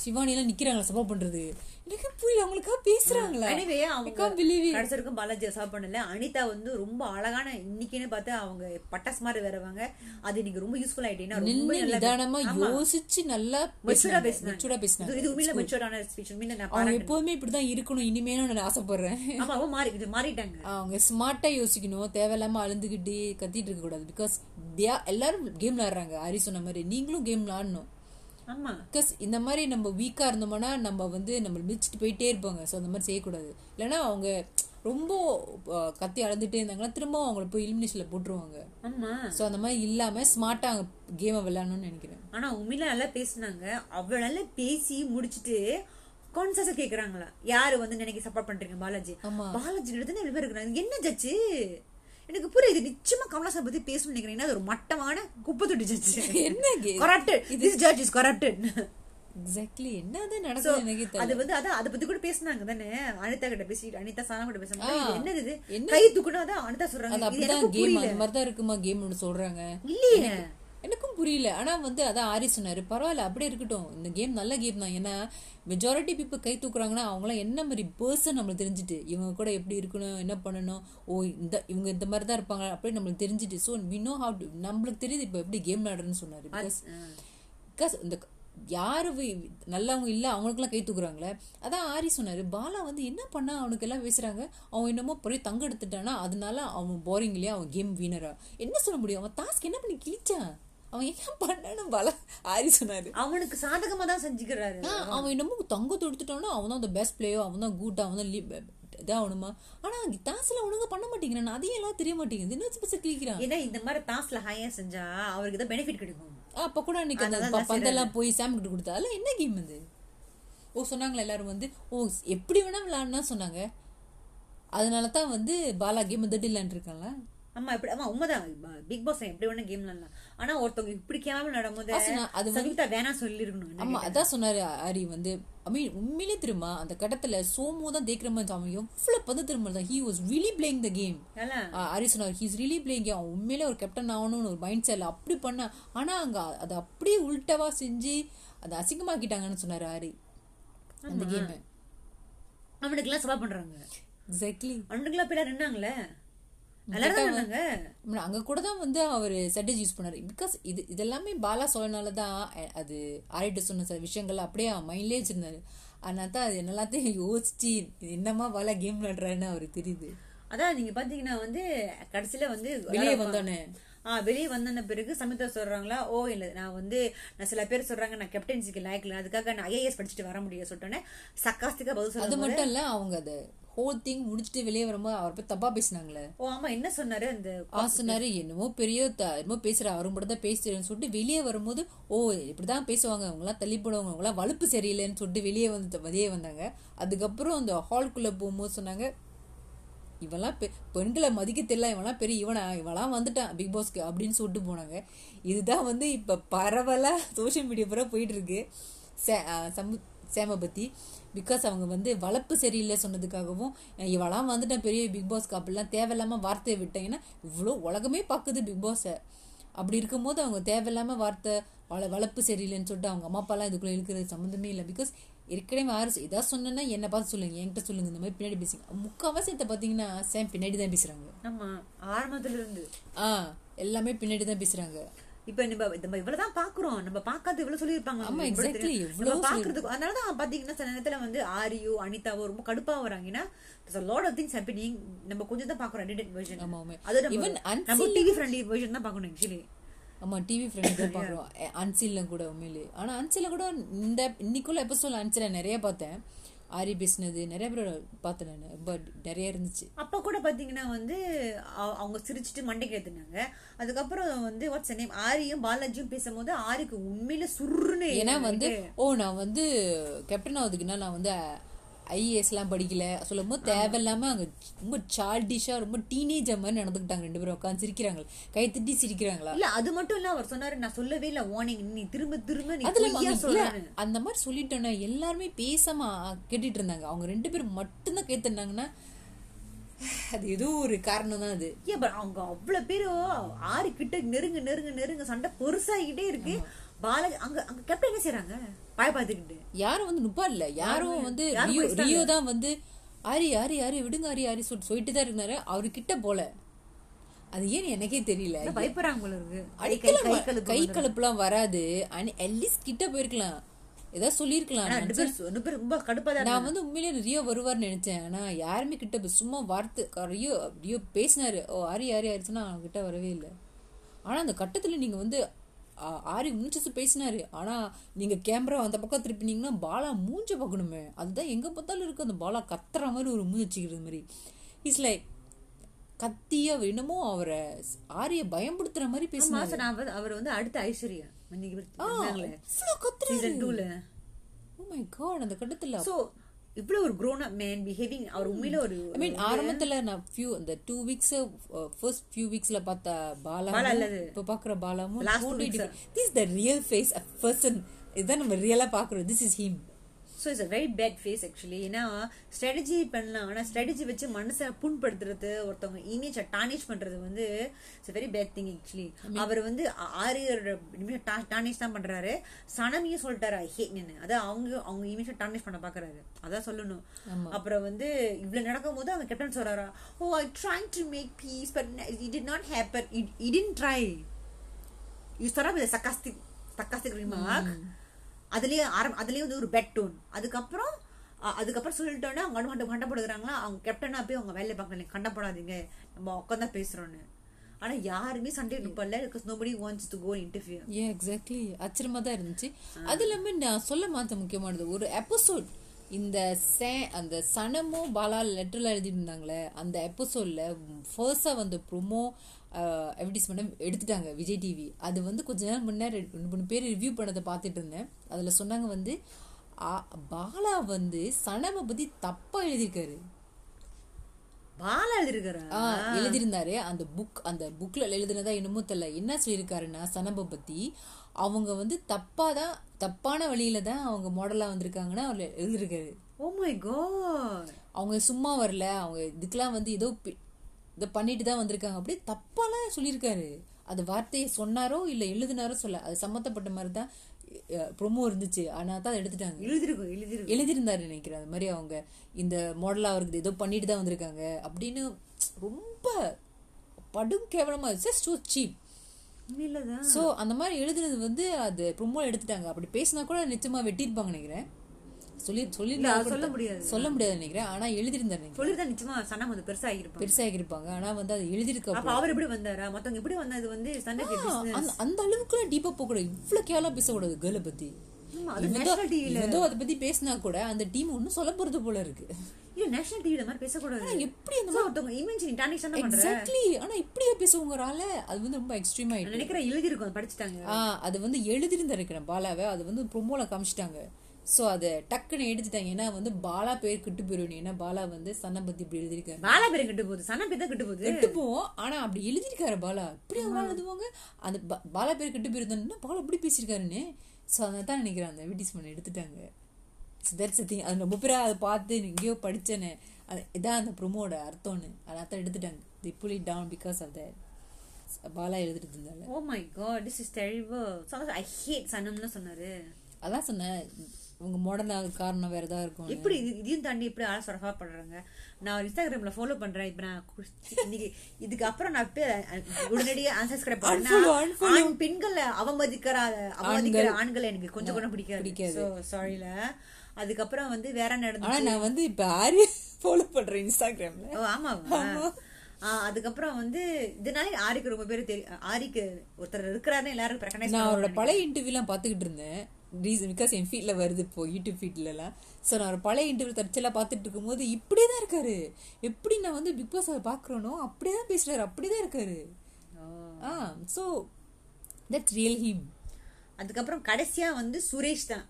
சிவானி எல்லாம் நிக்கிறாங்களா சப்போர்ட் பண்றது? எனக்கு புரியல அவங்களுக்காக பேசுறாங்களா? அவங்க. கடைசி வரைக்கும் பாலாஜி சாப் பண்ணல. அனிதா வந்து ரொம்ப அழகான இன்னைக்குன்னு பார்த்தா அவங்க பட்டாஸ் மாதிரி வரவங்க அது இன்னைக்கு ரொம்ப யூஸ்ஃபுல் ஆயிட்டீங்கன்னா ரொம்ப நிதானமா யோசிச்சு நல்லா மெச்சூரா பேசினாங்க. மெச்சூரா பேசினாங்க. இது உண்மையில மெச்சூரான ஸ்பீச் உண்மையில நான் அவங்க எப்போதுமே இப்படிதான் இருக்கணும். இனிமேலும் நான் ஆசைப்படுறேன். ஆமா அவ மாறி இது மாறிட்டாங்க. அவங்க ஸ்மார்ட்டா யோசிக்கணும். தேவையில்லாம அழுந்துகிட்டு கத்திட்டு இருக்க கூடாது. பிகாஸ் எல்லாரும் கேம் விளையாடுறாங்க. ஹரி சொன்ன மாதிரி. நீங்களும் கேம் விளையாடணும். பிகாஸ் இந்த மாதிரி நம்ம வீக்கா இருந்தோம்னா நம்ம வந்து நம்ம மிதிச்சுட்டு போயிட்டே இருப்பாங்க. ஸோ அந்த மாதிரி செய்யக்கூடாது. இல்லைன்னா அவங்க ரொம்ப கத்தி அழுதுட்டே இருந்தாங்கன்னா திரும்ப அவங்கள போய் இலிமினேஷன்ல போட்டுருவாங்க. ஆமா. ஸோ அந்த மாதிரி இல்லாம ஸ்மார்ட்டா கேமை விளையாடணும்னு நினைக்கிறேன். ஆனா உண்மையில நல்லா பேசுனாங்க. அவ்வளவு நல்லா பேசி முடிச்சிட்டு கான்சஸா கேக்குறாங்களா? யாரு வந்து நினைக்க சப்போர்ட் பண்றீங்க பாலாஜி. பாலாஜி என்ன ஜட்ஜு? எனக்கு புரியுது. நிச்சயமா கமலாசன் பத்தி பேசணும்னு நினைக்கிறேன். ஏன்னா அது ஒரு மட்டமான குப்பை தொட்டி ஜட்ஜு என்ன corrupted this judge is corrupted exactly என்னதான் நடக்குது எனக்கு அது வந்து அதான் அதை பத்தி கூட பேசினாங்க தானே. அனிதா கிட்ட பேசிட்டு அனிதா சானா கிட்ட. இது என்னது இது? என்ன? கை தூக்குனா அதான் அனிதா சொல்றாங்க. இது அப்படிதான் எனக்கு கேம் புரியல. மாதிரி தான் இருக்குமா கேம் ஒன்று சொல்றாங்க. இல்லையே. எனக்கும் புரியல. ஆனா வந்து அதான் ஆரி சொன்னாரு. பரவாயில்ல அப்படியே இருக்கட்டும். இந்த கேம் நல்ல கேம் தான். ஏன்னா மெஜாரிட்டி பீப்புள் கை தூக்குறாங்கன்னா அவங்களாம் என்ன மாதிரி பர்சன் நம்மளுக்கு தெரிஞ்சுட்டு இவங்க கூட எப்படி இருக்கணும் என்ன பண்ணணும் ஓ இந்த இவங்க இந்த மாதிரி தான் இருப்பாங்க அப்படின்னு நம்மளுக்கு தெரிஞ்சுட்டு ஸோ வி நோ ஹவு நம்மளுக்கு தெரியுது இப்போ எப்படி கேம் விளையாடுறேன்னு சொன்னாரு. பிகாஸ் பிகாஸ் இந்த யாரு நல்லவங்க இல்ல அவங்களுக்கெல்லாம் கை தூக்குறாங்களே. அதான் ஆரி சொன்னாரு. பாலா வந்து என்ன பண்ணா அவனுக்கு எல்லாம் பேசுறாங்க? அவன் என்னமோ பெரிய தங்க எடுத்துட்டானா அதனால அவன் போரிங் இல்லையா அவன் கேம் வீனரா என்ன சொல்ல முடியும்? அவன் டாஸ்க் என்ன பண்ணி கிழிச்சான்? அவன் என்ன பண்ணான்னு பாலா ஆரி சொன்னாரு. அவனுக்கு சாதகமா தான் செஞ்சுக்கிறாரு. அவன் என்னமோ தங்கத்தை எடுத்துட்டானா அவன் தான் அந்த பெஸ்ட் பிளேயோ அவன் தான் கூட்டா அவன் தான் இதாகணுமா? ஆனா டாஸ்ல ஒழுங்கா பண்ண மாட்டேங்கிறான் அதையும் எல்லாம் தெரிய மாட்டேங்குது. என்ன பெருசா கிழிக்கிறான் ஏன்னா இந்த மாதிரி டாஸ்ல ஹையா செஞ்சா அவருக்கு தான் பெனிஃபிட் கிடைக்கும். அப்ப கூட அன்னைக்கு அந்த பந்தெல்லாம் போய் சாம் கிட்ட கொடுத்தா அதெல்லாம் என்ன கேம் அது? ஓ சொன்னாங்களா எல்லாரும் வந்து ஓ எப்படி வேணா விளையாடுனா சொன்னாங்க. அதனால தான் வந்து பாலா கேம் தட்டி விளையாண்டுருக்காங்களா ஆமா இப்படி ஆமா உண்மைதான். பிக் பாஸ் எப்படி வேணா கேம் விளையாடலாம். ஆனா ஒருத்தவங்க பிடிக்காம நடக்கும்போது ஆசனா, அது சங்கீதா வேணாம் சொல்லி இருக்கணும் ஆமா அதான் சொன்னாரு ஆரி வந்து. ஐ மீன் உண்மையிலே திரும்ப அந்த கட்டத்துல சோமு தான் தேக்கிற மாதிரி அவன் எவ்வளவு பந்து திரும்ப he was really playing the game. Aari சொன்னார் ஹீஸ் ரியலி பிளேயிங் அவன் உண்மையிலே ஒரு கேப்டன் ஆகணும்னு ஒரு மைண்ட் செட்ல அப்படி பண்ண ஆனா அங்க அதை அப்படியே உல்ட்டவா செஞ்சு அதை அசிங்கமாக்கிட்டாங்கன்னு சொன்னாரு ஆரி அந்த கேம் அவனுக்கு எல்லாம் சவா பண்றாங்க. எக்ஸாக்ட்லி அவனுக்கு எல்லாம் பேர் நின்னாங்களே? அங்க கூட தான் வந்து அவர் ஸ்ட்ராட்டஜி யூஸ் பண்ணாரு. பிகாஸ் இது இதெல்லாமே பாலா சொல்லனால தான் அது ஆரிட்ட சொன்ன சில விஷயங்கள் அப்படியே மைண்ட்லேயே வச்சிருந்தாரு. அதனால தான் அது என்னெல்லாத்தையும் யோசிச்சு என்னமா பாலா கேம் விளையாடுறான்னு அவருக்கு தெரியுது. அதான் நீங்க பாத்தீங்கன்னா வந்து கடைசியில வந்து வெளியே வந்தோடனே ஆ வெளியே வந்த பிறகு சமிதா சொல்றாங்களா ஓ இல்ல நான் வந்து நான் சில பேர் சொல்றாங்க நான் கேப்டன்சிக்கு லாய்க்கல அதுக்காக நான் ஐஏஎஸ் படிச்சுட்டு வர முடியும் சொல்லிட்டோன்னே சக்காஸ்டிக்கா பதில் அது சொல்லும் மட்டும் இல்ல அவங்க அதை ஹோல் திங் முடிச்சுட்டு வெளியே வரும்போது அவர் போய் தப்பா பேசினாங்களே. ஓ ஆமா என்ன சொன்னாரு அந்த ஆ சொன்னாரு என்னமோ பெரிய என்னமோ பேசுற அவரும் கூட தான் பேசுறேன்னு சொல்லிட்டு வெளியே வரும்போது ஓ இப்படிதான் பேசுவாங்க அவங்க எல்லாம் தள்ளி போடுவாங்க அவங்க எல்லாம் வலுப்பு சரியில்லைன்னு சொல்லிட்டு வெளியே வந்து வெளியே வந்தாங்க. அதுக்கப்புறம் அந்த ஹால்குள்ள போகும்போது சொன்னாங்க இவெல்லாம் பெ- பெண்களை மதிக்க தெரியல இவெல்லாம் பெரிய இவனா இவெல்லாம் வந்துட்டான் பிக் பாஸ்க்கு அப்படின்னு சொல்லிட்டு போனாங்க. இதுதான் வந்து இப்ப பரவலா சோஷியல் மீடியா பூரா போயிட்டு இருக்கு சே- சமு பிகாஸ் அவங்க வந்து வளர்ப்பு சரியில்லை சொன்னதுக்காகவும் இவெல்லாம் வந்துட்டேன் பெரிய பிக் பாஸ்க்கு அப்படிலாம் தேவையில்லாம வார்த்தையை விட்டாங்கன்னா இவ்வளோ உலகமே பார்க்குது பிக் பாஸை அப்படி இருக்கும்போது அவங்க தேவையில்லாம வார்த்தை வள வளர்ப்பு சரியில்லைன்னு சொல்லிட்டு அவங்க அம்மா அப்பாலாம் இதுக்குள்ள இருக்கிற சம்மந்தமே இல்லை. பிகாஸ் ஏற்கனவே யாரு இதா சொன்னேன்னா என்னை பார்த்து சொல்லுங்க என்கிட்ட சொல்லுங்க இந்த மாதிரி பின்னாடி பேசுங்க. முக்கால்வாசி இதை பார்த்தீங்கன்னா சேம் பின்னாடி தான் பேசுறாங்க. ஆமா ஆரம்பத்துல இருந்து ஆ எல்லாமே பின்னாடி தான் பேசுறாங்க. இப்ப நம்ம நம்ம இவ்வளவுதான் பாக்குறோம். நம்ம பார்க்காத இவ்வளவு சொல்லியிருப்பாங்க. ஆமா. தெரியும். இவ்வளவு பாக்குறதுக்கு அதனாலதான் பாத்தீங்கன்னா சில நேரத்துல வந்து ஆரியோ அனிதாவோ ரொம்ப கடுப்பா வராங்கன்னா லாட் ஆஃப் திங்ஸ் ஹேப்பனிங் நம்ம கொஞ்சம் தான் பாக்குறோம் எடிட் வெர்ஷன் ஆமா, Even நம்ம டிவி ஃப்ரெண்ட்லி வெர்ஷன் தான் பாக்கணும் ஆக்சுவலி ஆமா டிவி ஃப்ரெண்ட் தான் பாக்குறோம் அன்சில்ல கூட உண்மையிலே. ஆனா அன்சில கூட இந்த இன்னைக்குள்ள எபிசோட் அன்சில நிறைய பார்த்தேன். ஆரி பேசினது நிறைய பேர் பார்த்தேன் நான். பட் நிறைய இருந்துச்சு. அப்ப கூட பாத்தீங்கன்னா வந்து அவ- அவங்க சிரிச்சிட்டு மண்டைக்கு ஏத்துனாங்க. அதுக்கப்புறம் வந்து வாட்ஸ் நேம் ஆரியும் பாலாஜியும் பேசும்போது ஆரிக்கு உண்மையில சுருன்னு ஏன்னா வந்து ஓ நான் வந்து கேப்டன் ஆகுதுக்குன்னா நான் வந்து ஐஏஎஸ் எல்லாம் படிக்கல. சொல்லும் போது தேவையில்லாம அங்க ரொம்ப சால்டிஷா ரொம்ப டீனேஜர் மாதிரி நடந்துக்கிட்டாங்க ரெண்டு பேரும் உட்காந்து சிரிக்கிறாங்க. கை தட்டி சிரிக்கிறாங்களா? இல்ல அது மட்டும் இல்ல அவர் சொன்னாரு நான் சொல்லவே இல்ல வார்னிங் நீ திரும்ப திரும்ப அந்த மாதிரி சொல்லிட்டோன்னா எல்லாருமே பேசாம கேட்டுட்டு இருந்தாங்க. அவங்க ரெண்டு பேரும் மட்டும்தான் கேட்டுனாங்கன்னா அது ஏதோ ஒரு காரணம் தான் அது. ஏன் அவங்க அவ்வளவு பேரு ஆறு கிட்ட நெருங்க நெருங்க நெருங்க சண்டை பெருசாகிட்டே இருக்கு. பாலாஜி அங்க அங்க கேப்டன் என்ன செய்யறாங்க பாய பாத்துக்கிட்டு யாரும் வந்து நுப்பா இல்ல. யாரும் வந்து ரியோ. ரியோ தான் வந்து ஆரி ஆரி ஆரி விடுங்க ஆரி ஆரி சொல்லிட்டு சொல்லிட்டு தான் இருந்தாரு. அவரு கிட்ட போல. அது ஏன்னு எனக்கே தெரியல. பயப்படுறாங்க கை கலப்புலாம் வராது. அட்லீஸ்ட் கிட்ட போயிருக்கலாம். ஏதாவது தான் நான் வந்து உண்மையிலே ரியோ வருவார்னு நினைச்சேன். ஆனா யாருமே கிட்ட சும்மா வார்த்தை ரியோ ரியோ பேசினாரு. ஓ ஆரி ஆரி ஆரிச்சுன்னா அவங்க கிட்ட வரவே இல்லை. ஆனா அந்த கட்டத்துல நீங்க வந்து ஆரி முடிச்சு பேசினாரு. ஆனா நீங்க கேமரா அந்த பக்கம் திருப்பினீங்கன்னா பாலா மூஞ்ச பார்க்கணுமே. அதுதான் எங்க பார்த்தாலும் இருக்கு. அந்த பாலா கத்துற மாதிரி ஒரு மூஞ்சி வச்சுக்கிறது மாதிரி. இஸ் லைக் கத்திய என்னமோ அவரை ஆரிய பயம்படுத்துற மாதிரி பேசினாரு. அவர் வந்து அடுத்த ஐஸ்வர்யா. கத்துறாரு. ஓ மை காட் அந்த கட்டத்துல சோ இவ்வளவு ஒரு grown up மேன் பிஹேவிங் அவர் உண்மையில ஒரு ஐ மீன் ஆரம்பத்துல நான் ஃபியூ அந்த டூ வீக்ஸ் ஃபர்ஸ்ட் ஃபியூ வீக்ஸ்ல பார்த்த பாலா. இப்ப பாக்குற பாலாமும். This the real face a person இதுதான் நம்ம ரியலா பாக்குறோம் this is him so it's a very bad face actually ஏன்னா ஸ்ட்ராட்டஜி பண்ணலாம். ஆனா ஸ்ட்ராட்டஜி வச்சு மனசை புண்படுத்துறது ஒருத்தவங்க இமேஜை டானிஷ் பண்றது வந்து it's very bad thing actually அவர் வந்து ஆ- ஆரியர் டானிஷ் தான் பண்றாரு. சனமியும் சொல்லிட்டாரு? ஐ ஹேட் நின்னு அதான் அவங்க அவங்க இமேஜை டானிஷ் பண்ண பாக்குறாரு. அதான் சொல்லணும். அப்புறம் வந்து இவ்வளவு நடக்கும் போது அவங்க கேப்டன் சொல்றாரா ஓ I trying to make peace but it did not happen it it try you start with sarcastic அதுலயே ஆரம் அதுலயே வந்து ஒரு பெட் டோன் அதுக்கப்புறம் அதுக்கப்புறம் சொல்லிட்டோன்னே அவங்க கண்ட கண்டப்படுகிறாங்களா அவங்க கேப்டனா போய் அவங்க வேலையை பார்க்கல கண்டப்படாதீங்க நம்ம உட்காந்தா பேசுறோன்னு. ஆனா யாருமே சண்டே நிப்பல because nobody wants to go interview A exactly ஆச்சரியமா தான் இருந்துச்சு. அது இல்லாம நான் சொல்ல மாத்த முக்கியமானது ஒரு எபிசோட் இந்த சே அந்த சனமும் பாலா லெட்டர்ல எழுதிட்டு இருந்தாங்களே அந்த எபிசோட்ல ஃபர்ஸ்டா வந்த ப்ரொமோ அட்வர்டைஸ்மெண்ட் எடுத்துட்டாங்க விஜய் டிவி அது வந்து கொஞ்ச நேரம் முன்னாடி ரெண்டு மூணு பேர் ரிவ்யூ பண்ணதை பார்த்துட்டு இருந்தேன். அதுல சொன்னாங்க வந்து பாலா வந்து சனமை பத்தி தப்பா எழுதியிருக்காரு. பாலா எழுதிருக்கிறா ஆ, எழுதியிருந்தாரு. அந்த புக் அந்த புக்ல எழுதுனதா என்னமோ தெரியல என்ன சொல்லியிருக்காருன்னா சனபை பத்தி அவங்க வந்து தப்பா தான் தப்பான வழியில தான் அவங்க மாடலா வந்திருக்காங்கன்னு அவர் எழுதியிருக்காரு. ஓ மை காட் அவங்க சும்மா வரல. அவங்க இதுக்கெல்லாம் வந்து ஏதோ இதை பண்ணிட்டு தான் வந்திருக்காங்க. அப்படியே தப்பாலாம் சொல்லியிருக்காரு. அந்த வார்த்தையை சொன்னாரோ இல்ல எழுதினாரோ சொல்ல அது சம்மந்தப்பட்ட மாதிரி தான் ப்ரொமோ இருந்துச்சு. ஆனா தான் அதை எடுத்துட்டாங்க. எழுதிருக்கும் எழுதிருக்கும். எழுதியிருந்தாரு நினைக்கிறேன். அது மாதிரி அவங்க இந்த மாடலா இருக்குது ஏதோ பண்ணிட்டு தான் வந்திருக்காங்க. அப்படின்னு ரொம்ப படும் கேவலமா ஜஸ்ட் சீப் உண்மையிலதான். சோ அந்த மாதிரி எழுதுனது வந்து அது ப்ரொமோ எடுத்துட்டாங்க. அப்படி பேசினா கூட நிச்சயமா வெட்டியிருப்பாங்க நினைக்கிறேன். சொல்லி சொல்லி முடியாது. சொல்ல முடியாது நினைக்கிறேன். ஆனா எழுதியிருந்தாரு நினைக்கிறேன். சொல்லிருந்தா நிச்சயமா சனம் வந்து பெருசா ஆகிருப்பாங்க பெருசாக இருப்பாங்க ஆனா வந்து அது எழுதியிருக்க அப்ப அவர் எப்படி வந்தாரா? மத்தவங்க எப்படி வந்தா இது வந்து அந்த அளவுக்கு டீப்பா போக கூடாது இவ்வளவு கேவலா பேசக்கூடாது கேர்ளை பத்தி. ஏதோ அதை பத்தி பேசினா கூட அந்த டீம் ஒன்னும் சொல்ல போறது போல இருக்கு. இல்ல நேஷனல் டிவில மாதிரி பேசக்கூடாது. எப்படி அந்த So, ஒருத்தவங்க இமேஜ் பண்ற எக்ஸாக்ட்லி ஆனா இப்படியே பேசுவங்கறால அது வந்து ரொம்ப எக்ஸ்ட்ரீம் ஆயிட்டு. நினைக்கிற எழுதிருக்கும் படிச்சுட்டாங்க. ஆ அது வந்து எழுதிருந்திருக்கிறேன் பாலாவை. அது வந்து ப்ரொமோல காமிச்சிட்டாங்க. சோ அதை டக்குன்னு எடுத்துட்டாங்க. ஏன்னா வந்து பாலா பேர் கிட்டு போயிடும் ஏன்னா பாலா வந்து சன்னை பத்தி இப்படி எழுதியிருக்காரு. பாலா பேரு கெட்டு போகுது. சன பேர் தான் கெட்டு போகுது. கெட்டு போவோம் ஆனா அப்படி எழுதியிருக்காரு பாலா. இப்படி அவங்க எழுதுவாங்க? அந்த பாலா பேர் கெட்டு போயிருந்தா பாலா இப்படி பேசியிருக்காருன்னு. சோ அதை தான் நினைக்கிறேன். அந்த அட்வர்டைஸ்மெண்ட் எடுத்துட்டாங்க. தட்ஸ் திங் அது ரொம்ப பேரா அதை பார்த்து எங்கேயோ படிச்சேனே. அது இதான் அந்த ப்ரொமோட அர்த்தம்னு. அதை தான் எடுத்துட்டாங்க. The pull it down because of that Bala எழுதிட்டு இருந்தால ஓ my god this is terrible I hate சனம்னு சொன்னாரு. அதான் சொன்னேன். உங்க மாடர்ன் காரணம் வேற ஏதாவது இருக்கும் எப்படி இது இதையும் தாண்டி எப்படி ஆள சொரஃபா பண்றாங்க நான் இன்ஸ்டாகிராம்ல ஃபாலோ பண்றேன். இப்ப நான் இன்னைக்கு இதுக்கு அப்புறம் நான் உடனடியா அன்சப்ஸ்கிரைப் பண்ணேன் பெண்களை அவமதிக்கிற அவமதிக்கிற ஆண்களை. எனக்கு கொஞ்சம் கூட பிடிக்காது. பிடிக்காது. சாரில அதுக்கப்புறம் வந்து வேற என்ன ஆனா நான் வந்து இப்ப ஆரிய ஃபாலோ பண்றேன் இன்ஸ்டாகிராம்ல ஓ ஆமாவா ஆ, அதுக்கப்புறம் வந்து இதனால ஆரிக்கு ரொம்ப பேர் தெரியும் ஆரிக்கு ஒருத்தர் இருக்கிறாருன்னு எல்லாரும் நான் அவரோட பழைய இன்டர்வியூலாம் பார்த்துக்கிட்டு இருந்தேன். ரீசன் பிகாஸ் என் ஃபீட்ல வருது இப்போ யூடியூப் ஃபீட்ல எல்லாம் ஸோ நான் ஒரு பழைய இன்டர்வியூ தற்செல்லாம் பார்த்துட்டு இருக்கும்போது இப்படியே தான் இருக்காரு. எப்படி நான் வந்து பிக் பாஸ் பார்க்குறேனோ அப்படியே தான் பேசுறாரு. அப்படியே தான் இருக்காரு. Ah so that's real him அதுக்கப்புறம் கடைசியா வந்து சுரேஷ் தான்.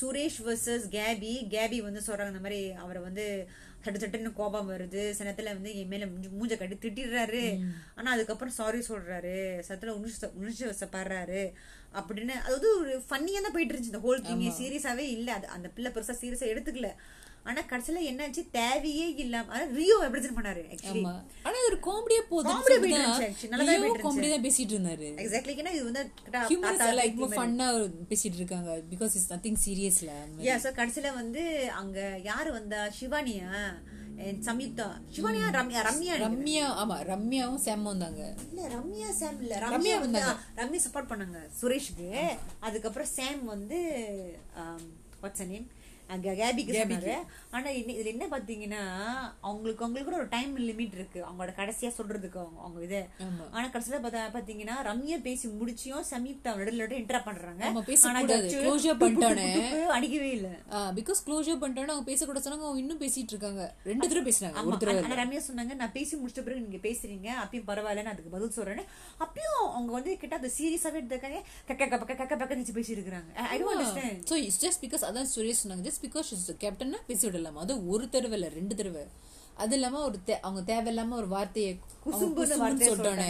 Suresh versus KP. கேபி வந்து சொல்றாங்க இந்த மாதிரி அவரை வந்து சட்டு சட்டுன்னு கோபம் வருது. சினத்துல வந்து என் மேல மூஞ்ச- கட்டி திட்டிடுறாரு. ஆனா அதுக்கப்புறம் சாரி சொல்றாரு. சத்துல உணர்ச்சி உணர்ச்சி வசப்படுறாரு. அப்படின்னு அதாவது ஒரு ஃபன்னியா தான் போயிட்டு இருந்துச்சு இந்த ஹோல் திங் சீரியஸாவே இல்ல. அது அந்த பிள்ளை பெருசா சீரியஸா எடுத்துக்கல. ஆனா கடைசியில என்னாச்சு? தேவையே இல்லாம அதாவது ரியோ ரெப்ரசென்ட் பண்ணாரு ஆக்சுவலி ஆனா ஒரு காமெடியா போயிட்டு. நல்லா தான் போயிட்டு காமெடி தான் பேசிட்டு இருந்தாரு. எக்ஸாக்ட்லி ஏன்னா இது வந்து லைக் ஃபன்னா பேசிட்டு இருக்காங்க. பிகாஸ் இட்ஸ் நத்திங் சீரியஸ்ல யா சோ கடைசில வந்து அங்க யாரு வந்தா? சிவானியா சம்யுக்தா. சிவானியா ரம்யா ரம்யா. ரம்யா ஆமா ரம்யாவும் சேமும் வந்தாங்க. இல்ல ரம்யா சாம் இல்ல. ரம்யா வந்து ஆ, ரம்யா சப்போர்ட் பண்ணாங்க சுரேஷ்க்கு. அதுக்கப்புறம் சாம் வந்து வாட்ஸ் நேம் அங்க கேபிக்கு சொன்னாரு. ஆனா இதுல என்ன பாத்தீங்கன்னா அவங்களுக்கு அவங்களுக்கு கூட ஒரு டைம் லிமிட் இருக்கு. அவங்களோட கடைசியா சொல்றதுக்கு அவங்க அவங்க இது. ஆனா கடைசியில பார்த்தா பாத்தீங்கன்னா ரம்யா பேசி முடிச்சியும் சம்யுக்தா நடுவில் இன்டரா பண்றாங்க. அடிக்கவே இல்ல. பிகாஸ் க்ளோஷர் பண்ணிட்டாங்க அவங்க பேசக்கூட சொன்னாங்க அவங்க இன்னும் பேசிட்டு இருக்காங்க. ரெண்டு தடவை பேசுனாங்க ஆனா ரம்யா சொன்னாங்க நான் பேசி முடிச்ச பிறகு நீங்க பேசுறீங்க அப்பயும் பரவாயில்லன்னு அதுக்கு பதில் சொல்றேன்னு. அப்பயும் அவங்க வந்து கிட்ட அந்த சீரியஸாவே எடுத்துக்காங்க கக்க கக்க கக்க கக்க நிச்சு பேசி இருக்கிறாங்க. I don't understand so it's just because அதான் சுரேஷ் சொன்னாங்க. ஜஸ்ட் பிகாஸ் இஸ் கேப்டன்னா பேசி விடலாமா அது ஒரு தடவை இல்லை ரெண்டு தடவை. அது இல்லாம ஒரு அவங்க தேவையில்லாம ஒரு வார்த்தையை சொல்லிட்டோன்னே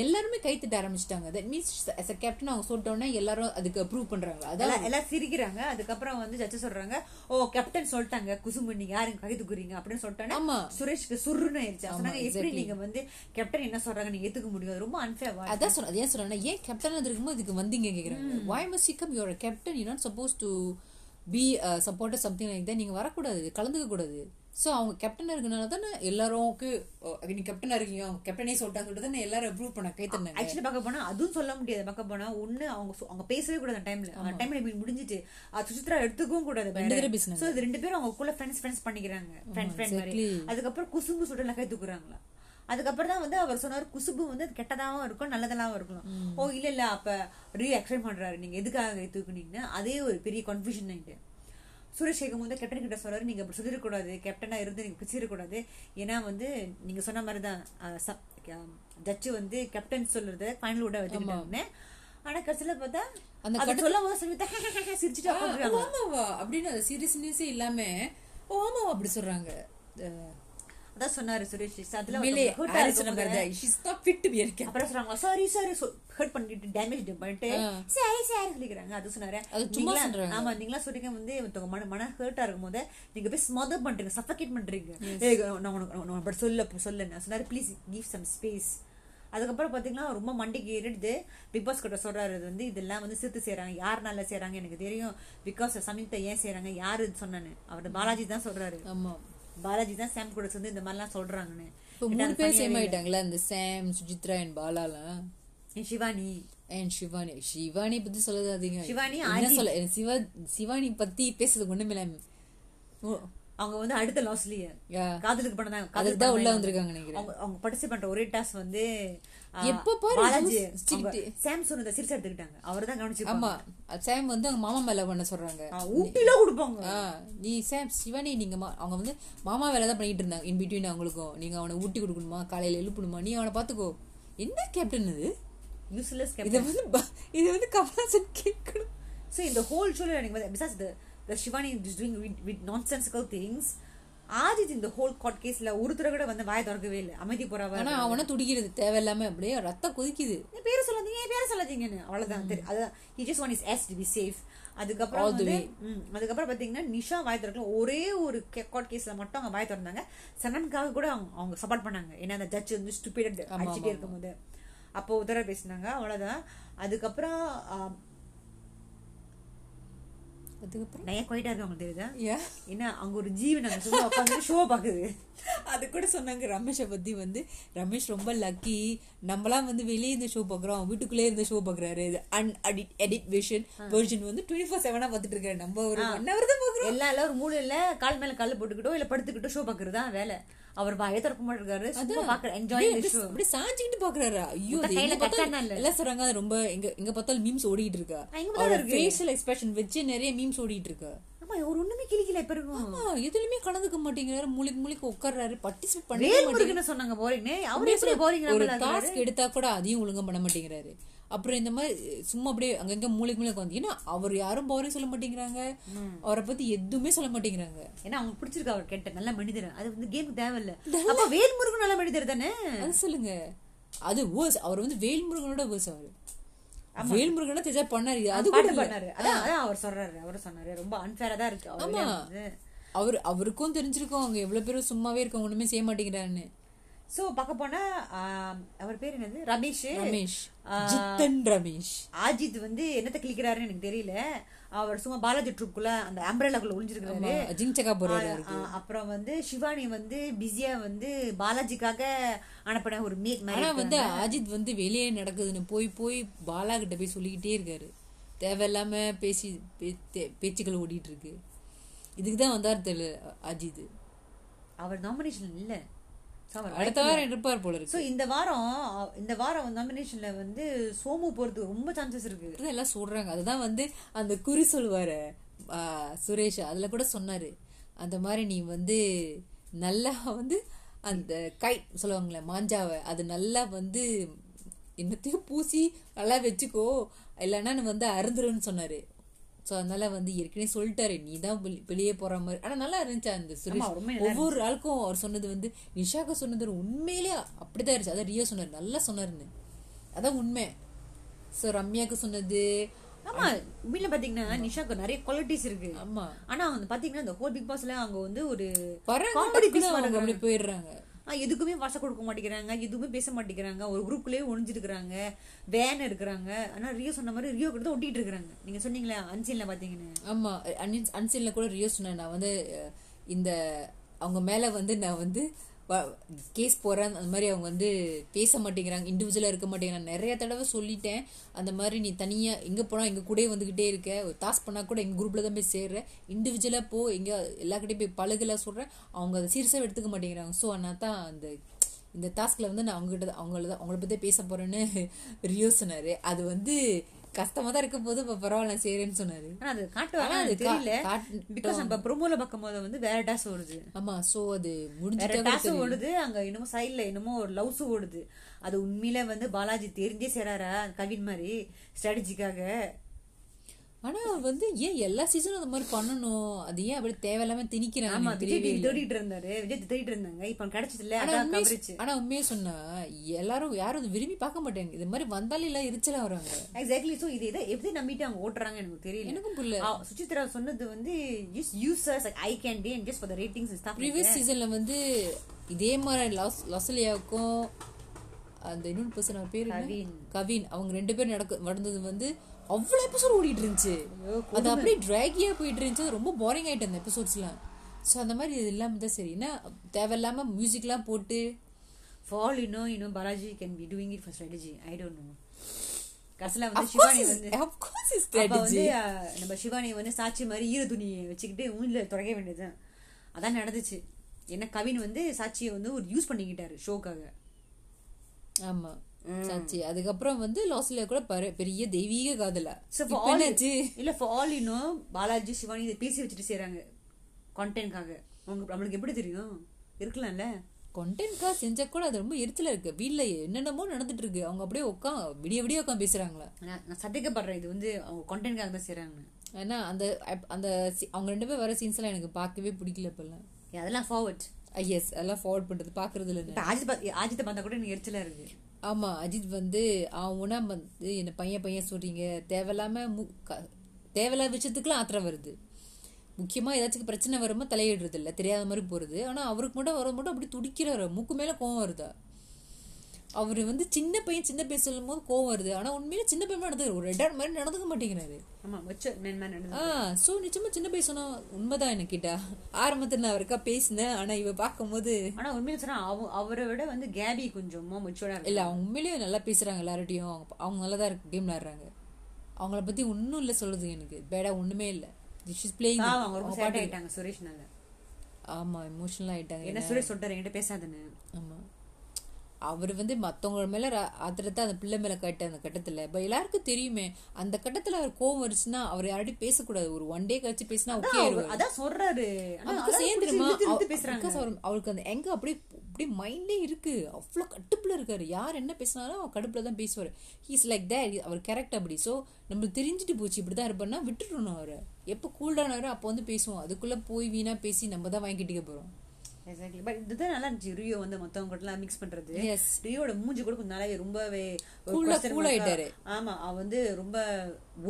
எல்லாருமே கை தட்ட ஆரம்பிச்சிட்டாங்க. That means as a captain அவங்க சொல்லிட்டோன்னே எல்லாரும் அதுக்கு அப்ரூவ் பண்றாங்களா அதான் எல்லாம் சிரிக்கிறாங்க. அதுக்கப்புறம் வந்து ஜட்ஜ் சொல்றாங்க ஓ கேப்டன் சொல்லிட்டாங்க. குசும்பு நீங்க யாருங்க கை தூக்குறீங்க. அப்படின்னு சொல்லிட்டோன்னே ஆமா. சுரேஷ்க்கு சுருன்னு ஆயிடுச்சு. சொன்னாங்க எப்படி நீங்க வந்து கேப்டன் என்ன சொல்றாங்க? நீங்க ஏத்துக்க முடியும். அது ரொம்ப அன்ஃபேர் அதான் சொன்ன ஏன் சொல்றேன்னா ஏன் கேப்டன் இருக்கும்போது இதுக்கு வந்தீங்க கேக்குறாங்க. Why must come your captain you not suppose to be support something like தான் நீங்க வரக்கூடாது கலந்துக்க கூடாது. ஸோ அவங்க கேப்டன் இருக்கனால தானே எல்லாரும்க்கு நீ கேப்டனா இருக்கீங்க அவங்க கேப்டனே சொல்லிட்டாங்க சொல்லிட்டு தானே எல்லாரும் அப்ரூவ் பண்ண கை தந்தாங்க ஆக்சுவலி பார்க்க போனா அதுவும் சொல்ல முடியாது. பார்க்க போனா ஒண்ணு அவங்க அவங்க பேசவே கூடாது அந்த டைம்ல அந்த டைம்ல முடிஞ்சிட்டு அது சுசித்ரா எடுத்துக்கவும் கூடாது ரெண்டு தடவை பேசுனாங்க. சோ இது ரெண்டு பேரும் அவங்களுக்குள்ள ஃப்ரெண்ட்ஸ் ஃப்ரெண்ட்ஸ் பண்ணிக்கிறாங்க. ஃப்ரெண்ட் ஃப்ரெண்ட் மாதிரி. அதுக்கப்புறம் குசும்பு சுடல கை தூக்குறாங்களா? அதுக்கப்புறம் தான் வந்து அவர் சொன்னார் குசுபு வந்து கெட்டதாவும் இருக்கும் நல்லதெல்லாம் இருக்கலாம் ஓ இல்ல இல்ல அப்ப ரீ எக்ஸ்பிளைன் பண்றாரு. நீங்க எதுக்காக தூக்குனீங்கன்னு அதே ஒரு பெரிய கன்ஃபியூஷன் ஆயிட்டு சுரேஷ் சேகம் வந்து கேப்டன் கிட்ட சொல்றாரு நீங்க அப்படி சொல்லிடக்கூடாது. கேப்டனா இருந்து நீங்க பிரிச்சிடக்கூடாது ஏன்னா வந்து நீங்க சொன்ன மாதிரி தான் ஜட்ஜு வந்து கேப்டன் சொல்றத ஃபைனல் விட வச்சுக்கிட்டாங்க ஆனா கடைசியில பார்த்தா அந்த அது சொல்ல போது சமயத்தை சிரிச்சுட்டு ஆமாவா? அப்படின்னு அது சீரியஸ்னஸே இல்லாம ஓ ஆமாவா? அப்படி சொல்றாங்க. அதான் சொன்னாரு சுரேஷ் அதுல. அப்புறம் சொல்றாங்க சாரி சாரி ஹர்ட் பண்ணிட்டு டேமேஜ் பண்ணிட்டு சரி சரி சொல்லிக்கிறாங்க. அது சொன்னாரு. ஆமா நீங்களா சொல்றீங்க வந்து மன மன ஹர்ட்டா இருக்கும் போது நீங்க போய் ஸ்மதர் பண்றீங்க சஃபகேட் பண்றீங்க. நான் உனக்கு சொல்ல சொல்ல நான் சொன்னாரு ப்ளீஸ் கிவ் சம் ஸ்பேஸ் அதுக்கப்புறம் பாத்தீங்கன்னா ரொம்ப மண்டிக்கு ஏறிடுது. பிக் பாஸ் கிட்ட சொல்றாரு வந்து இதெல்லாம் வந்து சேர்த்து செய்றாங்க. யாருனால செய்றாங்க எனக்கு தெரியும். பிகாஸ் சமீபத்தை ஏன் செய்றாங்க? யாரு சொன்னான்னு அவர் பாலாஜி தான் சொல்றாரு. ஆமா. பாலாஜி தான் சாம் கூட சேர்ந்து இந்த மாதிரிலாம் சொல்றாங்கன்னு. இப்போ மூணு பேர் சேம் ஆயிட்டாங்களா? இந்த சாம் சுஜித்ரா அண்ட் பாலாலாம் என் சிவானி. அண்ட் சிவானி சிவானி பத்தி சொல்லாதீங்க சிவானி, என்ன சொல்ல சிவா சிவானி பத்தி பேசுறதுக்கு ஒண்ணுமே இல்ல. அவங்க வந்து அடுத்த லாஸ்லயே. காதலுக்கு பண்ணதாங்க அதுக்கு தான் உள்ள வந்திருக்காங்க நினைக்கிறேன். அவங்க அவங்க பண்ற ஒரே டாஸ்க் வந்து எப்ப பாரு பாலாஜி ரொம்ப strict. சாம் சொன்னதை சிரிச்சு எடுத்துக்கிட்டாங்க. அவர் தான் கவனிச்சிருப்பாங்க ஆமா. சாம் வந்து அவங்க மாமா மேல பண்ண சொல்றாங்க. ஆ, ஊட்டிலாம் கொடுப்பாங்க. நீ சாம் சிவானி நீங்க அவங்க வந்து மாமா வேலை தான் பண்ணிட்டு இருந்தாங்க. இன் பிட்வீன் அவங்களுக்கும். நீங்க அவனை ஊட்டி கொடுக்கணுமா? காலையில எழுப்பணுமா? நீ அவனை பாத்துக்கோ என்ன கேப்டன் இது? யூஸ்லெஸ் இதை வந்து இது வந்து கமலாசன் கேட்கணும். ஸோ இந்த ஹோல் ஷோல எனக்கு because the Shivani is doing with with nonsensical things Aajeedh இந்த ஹோல் காட் கேஸ்ல ஒரு தடவை கூட வந்து வாயை திறக்கவே இல்லை. அமைதி போறவ. ஆனா அவனை துடிக்கிறது தேவையில்லாம அப்படியே ரத்தம் கொதிக்குது. பேரை சொல்லாதீங்க என் பேரை சொல்லாதீங்கன்னு. அவ்வளவுதான். தெரியும் அதான் he just want his ass to be safe. அதுக்கப்புறம் வந்து அதுக்கப்புறம் பாத்தீங்கன்னா நிஷா வாய் திறக்கல. ஒரே ஒரு கோர்ட் கேஸ்ல மட்டும் அவங்க வாய் திறந்தாங்க. சனனுக்காக கூட அவங்க அவங்க சப்போர்ட் பண்ணாங்க. ஏன்னா அந்த ஜட்ஜ் வந்து ஸ்டூபிட் அடிச்சுட்டே இருக்கும்போது. அப்போ உதர பேசினாங்க. அவ்வளவுதான். அதுக்கப்புறம் அதுக்கப்புறம்? ஏன் குவைட்டா இருக்கு உங்களுக்கு தெரியுதா? ஏன் ஏன்னா அங்க ஒரு ஜீவன் அங்க சும்மா உட்காந்து ஷோ பாக்குது அது கூட சொன்னாங்க ரமேஷை பத்தி வந்து ரமேஷ் ரொம்ப லக்கி நம்மலாம் வந்து வெளியே இந்த ஷோ பாக்குறோம் வீட்டுக்குள்ளே இருந்த ஷோ பாக்குறாரு un edit edit vision version வந்து டுவெண்ட்டி ஃபோர் செவனா பார்த்துட்டு இருக்காரு. நம்ம ஒரு ஒன் ஹவர் தான் பாக்குறோம் எல்லா எல்லாம் ஒரு மூலையில கால் மேல கால் போட்டுக்கிட்டோ இல்ல படுத்துக்கிட்டோ ஷோ பாக்குறது தான் வேலை? அவர் வாயை திறக்க மாட்டிருக்காரு. பாக்குற என்ஜாய் அப்படியே சாஞ்சிக்கிட்டு பாக்குறாரு ஐயோ. எல்லாம் சொல்றாங்க. ரொம்ப எங்க எங்க பார்த்தாலும் மீம்ஸ் ஓடிட்டு இருக்கா. அவரோட ஃபேஷியல் எக்ஸ்பிரஷன் வச்சு நிறைய மீம்ஸ் ஓடிட்டு இருக்கா. ஆமா ஒரு ஒண்ணுமே கிளிக்கல இப்ப இருக்கும் ஆமா எதுலயுமே கலந்துக்க மாட்டேங்கிறாரு. மூலிக்கு மூலிக்கு உட்கார்றாரு. பார்ட்டிசிபேட் பண்ணவே வேல்முருகன் சொன்னாங்க போறீங்க அவர் எப்படி போறீங்க ஒரு டாஸ்க் எடுத்தா கூட அதையும் ஒழுங்கா பண்ண மாட்டேங்கிறாரு. அப்புறம் இந்த மாதிரி சும்மா அப்படியே அங்கங்க மூளைக்கு மூளைக்கு ஏன்னா அவர் யாரும் போரிங் சொல்ல மாட்டேங்கிறாங்க. அவரை பத்தி எதுவுமே சொல்ல மாட்டேங்கிறாங்க. ஏன்னா அவங்க பிடிச்சிருக்கு அவர் கேட்ட நல்ல மனிதர். அது வந்து கேம் தேவையில்ல. அப்ப வேல்முருகன் நல்ல மனிதர் தானே? அது சொல்லுங்க. அது வேர்ஸ் அவர் வந்து வேல்முருகனோட வேர்ஸ் அவரு. வேல்முருகனை தெஜா பண்ணாரு. அது கூட. பண்ணாரு அதான் அவர் சொல்றாரு. அவர் சொன்னாரு. ரொம்ப அன்ஃபேரா தான் இருக்கு. அவர் ஆமா. அவர் அவருக்கும் தெரிஞ்சிருக்கும். அவங்க எவ்வளவு பேரும் சும்மாவே இருக்காங்க ஒண்ணுமே செய்ய மாட்டேங்கிறான்னு சோ பார்க்க போனா அவர் பேர் என்னது? ரமேஷ். ரமேஷ். ஜித்தன் ரமேஷ். ஆஜித் வந்து என்னத்த கிளிக்கிறாருன்னு எனக்கு தெரியல. அவர் சும்மா பாலாஜி ட்ரூப்குள்ள அந்த அம்ரேலாக்குள்ள ஒளிஞ்சிருக்காரு ஜிங்சக்கா போறாரு அப்புறம் வந்து சிவானி வந்து பிஸியா வந்து பாலாஜிக்காக அனுப்பின ஒரு மீட் ஆனா மாதிரி வந்து அஜித் வந்து வெளியே நடக்குதுன்னு போய் போய் பாலா கிட்ட போய் சொல்லிக்கிட்டே இருக்காரு. தேவையில்லாம பேசி பேச்சுக்கள் ஓடிட்டு இருக்கு. இதுக்கு தான் வந்தார் தெரியல அஜித். அவர் நாமினேஷன் இல்ல. அடுத்த வாரம் இருப்பார் போல இருக்கு. இந்த வாரம் இந்த வாரம் நாமினேஷன்ல வந்து சோமு போறதுக்கு ரொம்ப சான்சஸ் இருக்கு. எல்லாம் சொல்றாங்க. அதுதான் வந்து அந்த குறி சொல்லுவாரு சுரேஷ். அதுல கூட சொன்னாரு அந்த மாதிரி நீ வந்து நல்லா வந்து அந்த கை சொல்லுவாங்களே மாஞ்சாவை அது நல்லா வந்து என்னத்தையும் பூசி நல்லா வச்சுக்கோ இல்லைன்னா நீ வந்து அருந்துருன்னு சொன்னாரு. சோ அதனால வந்து ஏற்கனவே சொல்லிட்டாரு. நீ தான் வெளியே போற மாதிரி. ஆனா நல்லா இருந்துச்சு அந்த சுரேஷ்? ஒவ்வொரு ஆளுக்கும் அவர் சொன்னது வந்து நிஷாக்கு சொன்னது உண்மையிலேயே அப்படிதான் இருந்துச்சு. அதான் ரியா சொன்னாரு. நல்லா சொன்னாருன்னு. அதான் உண்மை. ஸோ ரம்யாக்கு சொன்னது. ஆமா உண்மையில பாத்தீங்கன்னா நிஷாக்கு நிறைய குவாலிட்டிஸ் இருக்கு. ஆமா. ஆனா வந்து பாத்தீங்கன்னா இந்த ஹோல் பிக் பாஸ்ல அவங்க வந்து ஒரு காமெடி போயிடுறாங்க. எதுக்குமே வாசம் கொடுக்க மாட்டேங்கிறாங்க எதுவுமே பேச மாட்டேங்கிறாங்க ஒரு குரூப்லேயே ஒழிஞ்சிருக்கிறாங்க வேன் இருக்கிறாங்க ஆனால் ரியோ சொன்ன மாதிரி ரியோ கிட்ட தான் ஒட்டிட்டு நீங்கள் நீங்க சொன்னீங்களே அன்சீன்ல பார்த்தீங்கன்னா ஆமாம் அன்சின்ல கூட ரியோ சொன்னேன். நான் வந்து இந்த அவங்க மேலே வந்து நான் வந்து கேஸ் போகிறேன் அந்த மாதிரி அவங்க வந்து பேச மாட்டேங்கிறாங்க. இண்டிவிஜுவலாக இருக்க மாட்டேங்கிறாங்க. நிறைய தடவை சொல்லிட்டேன். அந்த மாதிரி நீ தனியாக எங்கே போனால் எங்கள் கூடயே வந்துக்கிட்டே இருக்க. ஒரு டாஸ்க் பண்ணால் கூட எங்கள் குரூப்பில் தான் போய் சேர்ற. இண்டிவிஜுவலாக போ. எங்கே எல்லாக்கிட்டையும் போய் பழகலாம் சொல்கிறேன் அவங்க அதை சீரியஸாக எடுத்துக்க மாட்டேங்கிறாங்க. ஸோ ஆனால் தான் அந்த இந்த டாஸ்கில் வந்து நான் அவங்ககிட்ட அவங்கள தான் அவங்கள பற்றி பேச போகிறேன்னு ரியோசனார். அது வந்து கஷ்டமா தான் இருக்கும் போது இப்ப பரவாயில்ல செய்யறேன்னு சொன்னாரு. ஆனா அது காட்டுவாங்க அது தெரியல. பிகாஸ் நம்ம ப்ரோமோல பார்க்கும் போது வந்து வேற டாஸ் வருது ஆமா சோ அது வேற முடிஞ்சிட்டா டாஸும் ஓடுது அங்க என்னமோ சைட்ல என்னமோ ஒரு லவ்ஸும் ஓடுது. அது உண்மையில வந்து பாலாஜி தெரிஞ்சே செய்றாரா கவின் மாதிரி ஸ்ட்ராட்டஜிக்காக ஆனா வந்து ஏன் எல்லா சீசனும் அந்த மாதிரி பண்ணணும்? அது ஏன் அப்படி தேவையில்லாம திணிக்கிறாங்க? ஆமா விஜய். தேடிட்டு இருந்தாரு. விஜய் தேடிட்டு இருந்தாங்க. இப்ப கிடைச்சது இல்ல ஆனா உண்மையை சொன்னா எல்லாரும் யாரும் அதை விரும்பி பார்க்க மாட்டாங்க. இது மாதிரி வந்தாலும் இல்ல எரிச்சலா வராங்க. எக்ஸாக்ட்லி சோ இது எதை எப்படி நம்பிட்டு அவங்க ஓட்டுறாங்க எனக்கு தெரியல. எனக்கும் புரியல. ஆ, சுசித்ரா சொன்னது வந்து use users I can day and just for the ratings previous சீசன்ல வந்து இதே மாதிரி லாஸ் லொசலியாவுக்கும் அந்த இன்னொரு பர்சன் அவர் பேர்? கவின். கவின். அவங்க ரெண்டு பேரும் நடக்க நடந்தது வந்து அவ்வளவு எபிசோட் ஓடிட்டு இருந்துச்சு அது அப்படியே டிராகியா போயிட்டு இருந்துச்சு ரொம்ப போரிங் ஆயிட்டு அந்த எபிசோட்ஸ்லாம் ஸோ அந்த மாதிரி இது இல்லாம தான் சரி. என்ன தேவையில்லாம மியூசிக்லாம் போட்டு for all you know Balaji can be doing it for strategy I don't know கடைசியில் வந்து சிவானி வந்து நம்ம சிவானி வந்து சாட்சி மாதிரி ஈர துணி வச்சுக்கிட்டு ஊன்ல தொடக்க வேண்டியதுதான். அதான் நடந்துச்சு. ஏன்னா கவின் வந்து சாட்சியை வந்து ஒரு யூஸ் பண்ணிக்கிட்டாரு ஷோக்காக ஆமா. சாச்சி அதுக்கப்புறம் வந்து லாஸ்ல கூட பர- பெரிய தெய்வீக காதலா. இல்ல for all you know Balaji Shivani இதை பேசி வச்சுட்டு செய்றாங்க. கான்டென்ட்காக அவங்க நம்மளுக்கு எப்படி தெரியும்? இருக்கலாம்ல. கண்டென்ட்கா செஞ்சா கூட அது ரொம்ப எரிச்சலா இருக்கு. வீட்ல என்னென்னமோ நடந்துட்டு இருக்கு அவங்க அப்படியே உட்கா விடிய விடிய உட்காந்து பேசுறாங்களா? நான் சந்தேகப்படுறேன் இது வந்து அவங்க கான்டென்ட்காக தான் செய்றாங்கன்னு ஏன்னா அந்த அந்த அவங்க ரெண்டு பேர் வர சீன்ஸ் எல்லாம் எனக்கு பார்க்கவே பிடிக்கல இப்பெல்லாம். அதெல்லாம் ஃபார்வர்ட் எஸ் அதெல்லாம் ஃபார்வர்ட் பண்றது பாக்குறது இல்ல பா- அஜித்தை பார்த்தா கூட எனக்கு எரிச்சலா இருக்கு. ஆமாம் அஜித் வந்து அவனா வந்து என்ன பையன் பையன் சொல்கிறீங்க தேவையில்லாமல் மு- க- தேவையில்லாத விஷயத்துக்குலாம் ஆத்திரம் வருது. முக்கியமாக ஏதாச்சும் பிரச்சனை வரும்போது தலையிடுறது இல்லை தெரியாத மாதிரி போகிறது ஆனால் அவருக்கு மட்டும் வர மட்டும் அப்படி துடிக்கிறாரு. மூக்கு மேலே கோவம் வருதா? அவரு வந்து சின்ன பையன் சின்ன பையன் சொல்லும் போது கோவம் வருது. ஆனா உண்மையில சின்ன பையன் நடந்து ஒரு ரெட்டார்ட் மாதிரி நடந்துக்க மாட்டேங்கிறாரு. ஆ சோ நிச்சயமா சின்ன பையன் சொன்னா உண்மைதான் எனக்கு கிட்டா ஆரம்பத்துல நான் அவருக்கா பேசினேன் ஆனா இவ பார்க்கும்போது ஆனா உண்மையில சொன்னா அவ- அவரை விட வந்து கேபி கொஞ்சம் இருக்கு இல்ல அவங்க உண்மையிலேயே நல்லா பேசுறாங்க எல்லார்ட்டையும் அவங்க நல்லா தான் கேம் விளையாடுறாங்க. அவங்கள பத்தி ஒன்றும் இல்ல சொல்லுது எனக்கு. பேடா ஒண்ணுமே இல்ல. ஷிஸ் பிளேயிங் பாவம், அவங்க ரொம்ப சேட் ஆயிட்டாங்க சுரேஷ்னால ஆமா எமோஷனல் ஆயிட்டாங்க. என்ன சுரேஷ் சொல்லிட்டாரு என்கிட்ட பேசாதுன்னு. ஆமா. அவர் வந்து மத்தவங்க மேல ஆத்திரத்தை அந்த பிள்ளை மேல காட்ட அந்த கட்டத்துல. இப்ப எல்லாருக்கும் தெரியுமே அந்த கட்டத்துல அவர் கோவம் வருச்சுன்னா அவர் யார்கிட்டயும் பேசக்கூடாது. ஒரு ஒன் டே கழிச்சு பேசினா ஓகே அதான் சொல்றாரு. அவருக்கு அதான் சேர்ந்து பிடிச்சி தெரியுமா இழுத்து இழுத்து அவ- பேசுறாங்க. because அவர்- அவருக்கு அந்த எங்க அப்படியே அப்படியே மைண்டே இருக்கு. அவ்வளவு கட்டுப்புல இருக்காரு. யார் என்ன பேசினாலும் அவர் கடுப்புல தான் பேசுவாரு. ஹீஸ் லைக் தேட் அவர் கேரக்டர் அப்படி. சோ நம்மளுக்கு தெரிஞ்சுட்டு போச்சு. இப்படிதான் இருப்பாருன்னா விட்டுட்டணும் அவரை. எப்போ கூல்டான ஆனாரோ அப்போ வந்து பேசுவோம். அதுக்குள்ள போய் வீணா பேசி நம்ம தான் வாங்கிட்டிக்க போறோம். எக்ஸாக்ட்லி பட் இதுதான் நல்லா இருந்துச்சு. ரியோ வந்து மத்தவங்க கூட எல்லாம் மிக்ஸ் பண்றது. ரியோட மூஞ்சி கூட கொஞ்சம் ரொம்பவே. ஆமா அவ வந்து ரொம்ப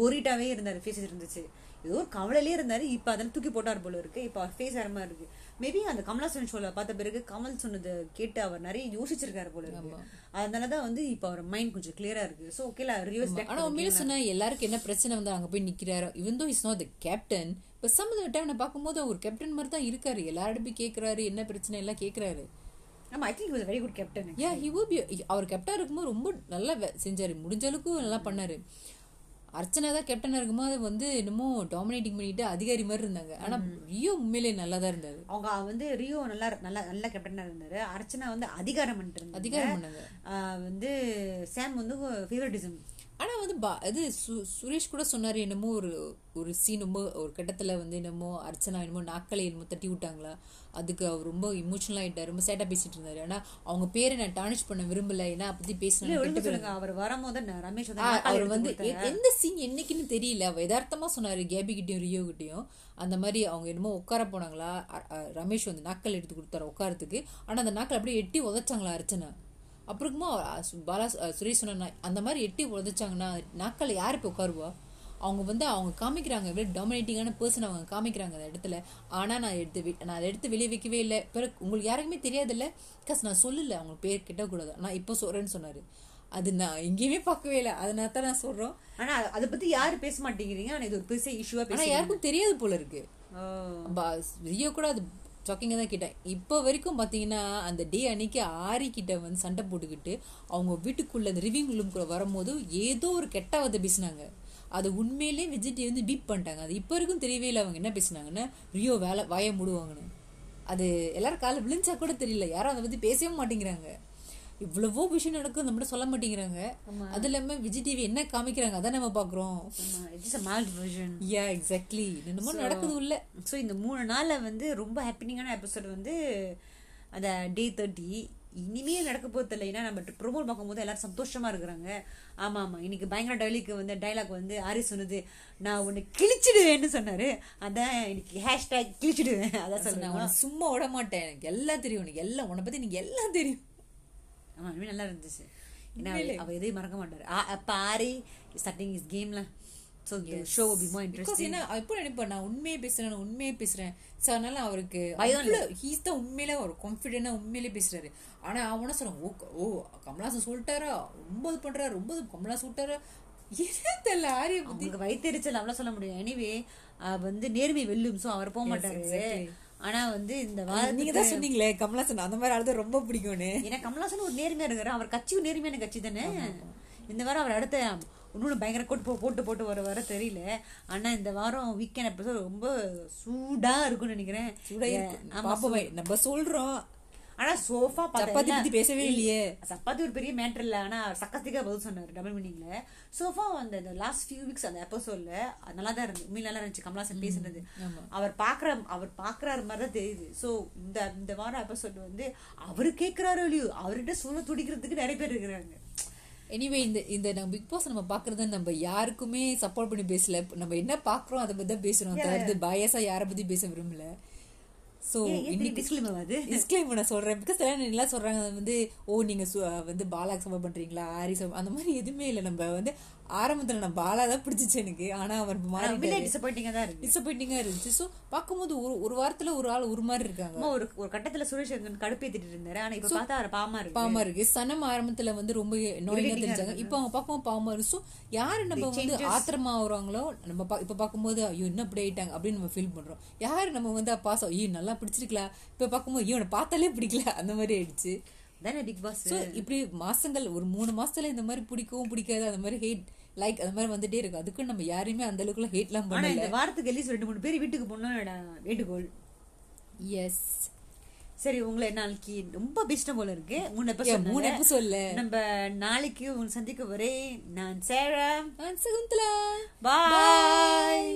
ஓரிட்டாவே இருந்தாரு. ஃபேஸ் இருந்துச்சு ஏதோ ஒரு கவலையிலே இருந்தாரு. இப்ப அதெல்லாம் தூக்கி போட்டார் போல இருக்கு. இப்ப அவர் ஃபேஸ் வேற மாதிரி இருக்கு. மேபி அந்த கமலாசன் ஷோல பார்த்த பிறகு கமல் சொன்னது கேட்டு அவர் நிறைய யோசிச்சிருக்காரு போல இருக்கு. அதனாலதான் வந்து இப்ப அவர் மைண்ட் கொஞ்சம் கிளியரா இருக்கு. சோ ரிவர்ஸ் ஆனா உண்மையில சொன்னா எல்லாருக்கும் என்ன பிரச்சனை வந்து அங்க போய் நிக்கிறாரு இவன் though is not the captain இப்ப சம் டைம் நான் பார்க்கும்போது அவர் கேப்டன் மாதிரி தான் இருக்காரு. எல்லாரும் போய் கேக்குறாரு என்ன பிரச்சனை எல்லாம் கேக்குறாரு. ஆமா I think very good captain yeah he be. அவர் கேப்டனா இருக்கும்போது ரொம்ப நல்லா செஞ்சாரு. முடிஞ்ச அளவுக்கு நல்லா பண்ணாரு. அர்ச்சனா தான் கேப்டனா இருக்கும்போது வந்து என்னமோ டாமினேட்டிங் பண்ணிட்டு அதிகாரி மாதிரி இருந்தாங்க. ஆனா ரியோ உண்மையிலே நல்லா தான் இருந்தாரு. அவங்க வந்து ரியோ நல்லா நல்லா நல்ல கேப்டனா இருந்தாரு. அர்ச்சனா வந்து அதிகாரம் பண்ணிட்டு இருந்தாங்க. அதிகாரம் பண்ணாங்க. வந்து சாம் வந்து ஃபேவரட்டிசம் ஆனா வந்து பா- இது சு- சுரேஷ் கூட சொன்னாரு என்னமோ ஒரு ஒரு சீன் ரொம்ப ஒரு கட்டத்துல வந்து என்னமோ அர்ச்சனா என்னமோ நாக்களை என்னமோ தட்டி விட்டாங்களா? அதுக்கு அவர் ரொம்ப இமோஷனல் ஆயிட்டாரு ரொம்ப சேட்டா பேசிட்டு இருந்தாரு. ஆனா அவங்க பேரை நான் டானிஷ் பண்ண விரும்பல ஏன்னா இல்ல பேசினா அவர் வரும்போது ரமேஷ் நாக்காளி அவர் வந்து எந்த சீன் என்னைக்குன்னு தெரியல. அவ யதார்த்தமா சொன்னாரு கேபி கிட்டயும் ரியோ கிட்டயும். அந்த மாதிரி அவங்க என்னமோ உட்கார போனாங்களா? ரமேஷ் வந்து நாக்கல் எடுத்து கொடுத்தாரு உட்காரத்துக்கு ஆனா அந்த நாக்கல் அப்படியே எட்டி உதைச்சாங்களா அர்ச்சனா. அப்புறமா பாலா அஹ் சுரேஷ் சொன்ன அந்த மாதிரி எட்டி உதச்சாங்கன்னா நாட்கள் யார் இப்போ உட்காருவா? அவங்க வந்து அவங்க காமிக்கிறாங்க எவ்வளோ டாமினேட்டிங்கான பர்சன் அவங்க காமிக்கிறாங்க அந்த இடத்துல. ஆனால் நான் எடுத்து நான் அதை எடுத்து வெளியே வைக்கவே இல்லை. பிறகு உங்களுக்கு யாருக்குமே தெரியாதுல்ல? கஸ் நான் சொல்லல அவங்க பேர் கிட்டக்கூடாது. நான் இப்போ சொல்கிறேன்னு சொன்னார். அது நான் எங்கேயுமே பார்க்கவே இல்லை. அதனால தான் நான் சொல்கிறோம் ஆனா அதை பத்தி யாரும் பேச மாட்டேங்கிறீங்க? ஆனா இது ஒரு பெரிய இஷ்யூவா ஆனால் யாருக்கும் தெரியாது போல இருக்கு. ரியோ கூட அது ஷாக்கிங்காக தான் கேட்டேன். இப்போ வரைக்கும் பார்த்தீங்கன்னா அந்த டே அன்னைக்கு ஆரி கிட்ட வந்து சண்டை போட்டுக்கிட்டு அவங்க வீட்டுக்குள்ள அந்த ரிவிங் ரூம்குள்ள வரும்போது ஏதோ ஒரு கெட்ட வார்த்தை பேசினாங்க. அது உண்மையிலே விஜிட்டி வந்து பீப் பண்ணிட்டாங்க. அது இப்போ வரைக்கும் தெரியவே இல்லை அவங்க என்ன பேசினாங்கன்னா. ரியோ வேலை வாய மூடுவாங்கன்னு. அது எல்லாரும் காலை விழிஞ்சா கூட தெரியல. யாரும் அதை பற்றி பேசவே மாட்டேங்கிறாங்க. இவ்வளவோ விஷயம் நடக்கும் நம்மகிட்ட சொல்ல மாட்டேங்கிறாங்க. அது இல்லாமல் விஜய் டிவி என்ன காமிக்கிறாங்க அதான் நம்ம பார்க்குறோம். It's a malt version yeah exactly என்னமோ நடக்குது உள்ள ஸோ இந்த மூணு நாளில் வந்து ரொம்ப ஹாப்பினிங்கான எபிசோட் வந்து அந்த டே தேர்ட்டி இனிமே நடக்க போகிறது இல்லை. ஏன்னா நம்ம ப்ரோமோட் பார்க்கும்போது எல்லாரும் சந்தோஷமா இருக்கிறாங்க. ஆமா ஆமா. இன்னைக்கு பயங்கர டைலாக் வந்து டைலாக் வந்து ஆரி சொன்னது நான் உன்னை கிழிச்சிடுவேன்னு சொன்னாரு. அதான் இன்னைக்கு ஹேஷ்டேக் கிழிச்சிடுவேன். அதான் உன்னை சும்மா விட மாட்டேன். எனக்கு எல்லாம் தெரியும். உனக்கு எல்லாம் உன்னை பத்தி எனக்கு எல்லாம் தெரியும். ஆமா இனிமே நல்லா இருந்துச்சு. ஏன்னா அவ- அவ எதையும் மறக்க மாட்டாரு. அப்ப ஆரி ஸ்டார்டிங் இஸ் கேம்ல so show be more interesting என்ன எப்போ நினைப்பேன் நான் உண்மையை பேசுறேன் நான் உண்மையை பேசுறேன். ஸோ அதனால அவருக்கு பயம் ஹீஸ் தான் உண்மையிலே ஒரு கான்ஃபிடென்டா உண்மையிலே பேசுறாரு. ஆனா அவன சொல்றான்? ஓ ஓ கமலாசன் சொல்லிட்டாரா? ரொம்ப இது பண்றாரு? ரொம்ப கமலாசன் சொல்லிட்டாரா? தெரியல ஆரிய பத்தி. வயிற்றுச்சல் அவ்வளவு சொல்ல முடியும் எனிவே வந்து நேர்மை வெல்லும் ஸோ அவர் போக மாட்டாரு. ஆனா வந்து இந்த நீங்க வாரத்துக்கு தான் சொன்னீங்களே கமலாசன் அந்த மாதிரி ஆளுதான் ரொம்ப பிடிக்கும்னு. ஏன்னா கமலாசன் ஒரு நேர்மையா இருக்கிறார் அவர் கட்சியும் நேர்மையான கட்சி தானே? இந்த வாரம் அவர் அடுத்த இன்னொன்று பயங்கர கோட்டு போ- போட்டு போட்டு வர வர தெரியல. ஆனா இந்த வாரம் வீக்கெண்ட் எபிசோட் ரொம்ப சூடா இருக்கும்னு நினைக்கிறேன். நம்ம சொல்றோம். ஆனா சோஃபா சப்பாத்தி பத்தி பேசவே இல்லையே. சப்பாத்தி ஒரு பெரிய மேட்டர் இல்ல. ஆனா சக்கஸ்திக்கா பதில் சொன்னாரு டபுள் மீனிங்ல சோஃபா அந்த லாஸ்ட் ஃபியூ வீக்ஸ் அந்த எபிசோட்ல நல்லா தான் இருந்து உண்மையில நல்லா இருந்துச்சு. கமலாசன் பேசுனது அவர் பாக்குற அவர் பாக்குறாரு மாதிரி தான் தெரியுது. சோ இந்த இந்த வாரம் எபிசோட் வந்து அவரு கேக்குறாரோ இல்லையோ அவர்கிட்ட சொல்ல துடிக்கிறதுக்கு நிறைய பேர் இருக்கிறாங்க. எனிவே இந்த இந்த நம்ம பிக் பாஸ் நம்ம பாக்குறத நம்ம யாருக்குமே சப்போர்ட் பண்ணி பேசல. நம்ம என்ன பாக்குறோம் அதை பத்தி தான் பேசுறோம் தவிர்த்து பயசா யாரை பத்தி பேச விரும்பல. சோ இன்னைக்கு டிஸ்கிளைமர் அது? டிஸ்கிளைம் நான் சொல்றேன். பிகாஸ் எல்லாம் சொல்றாங்க வந்து ஓ நீங்க சு- வந்து பாலாக்கு சப்போர்ட் பண்றீங்களா? ஆரி support- அந்த மாதிரி எதுவுமே இல்லை. நம்ம வந்து ஆரம்பத்துல நான் பாலா தான் பிடிச்சிச்சு எனக்கு. ஆனா அவர் மாறி தான் இருக்கு. இருந்துச்சு. சோ பார்க்கும்போது ஒரு ஒரு வாரத்துல ஒரு ஆள் ஒரு மாதிரி இருக்காங்க. ஒரு ஒரு கட்டத்துல சுரேஷ் அங்கன் கடுப்பேத்திட்டு இருந்தாரு. ஆனா இப்ப பார்த்தா அவர் பாமா இருக்கு. பாவமா இருக்கு. சனம் ஆரம்பத்துல வந்து ரொம்ப நோயிங்க தெரிஞ்சாங்க. இப்போ அவங்க பார்க்கவும் பாவமா இருக்கு. ஸோ யாரு நம்ம வந்து ஆத்திரமா வருவாங்களோ நம்ம இப்ப பார்க்கும்போது ஐயோ என்ன அப்படி ஆயிட்டாங்க? அப்படின்னு நம்ம ஃபீல் பண்றோம். யாரு நம்ம வந்து பாசம் ஐயோ நல்லா பிடிச்சிருக்கலாம் இப்ப பார்க்கும்போது ஐயோ பார்த்தாலே பிடிக்கல. அந்த மாதிரி ஆயிடுச்சு. தானே பிக் பாஸ் ஸோ இப்படி மாசங்கள் ஒரு மூணு மாசத்துல இந்த மாதிரி பிடிக்கவும் பிடிக்காது அந்த மாதிரி ஹேட் லைக் அந்த மாதிரி வந்துட்டே இருக்கு அதுக்கு நம்ம யாரையுமே அந்த அளவுக்குலாம் ஹேட்லாம் ஆனா பண்ணல. இந்த வாரத்துக்கு எல்லாம் ரெண்டு மூணு பேர் வீட்டுக்கு போனோம் வேண்டுகோள். எஸ் சரி உங்களை நாளைக்கு ரொம்ப பெஸ்டம் போல இருக்கு. மூணு எபிசோட் மூணு எபிசோட்ல நம்ம நாளைக்கு உங்களை சந்திக்க வரேன். நான் சேரா. சகுந்தலா. பாய்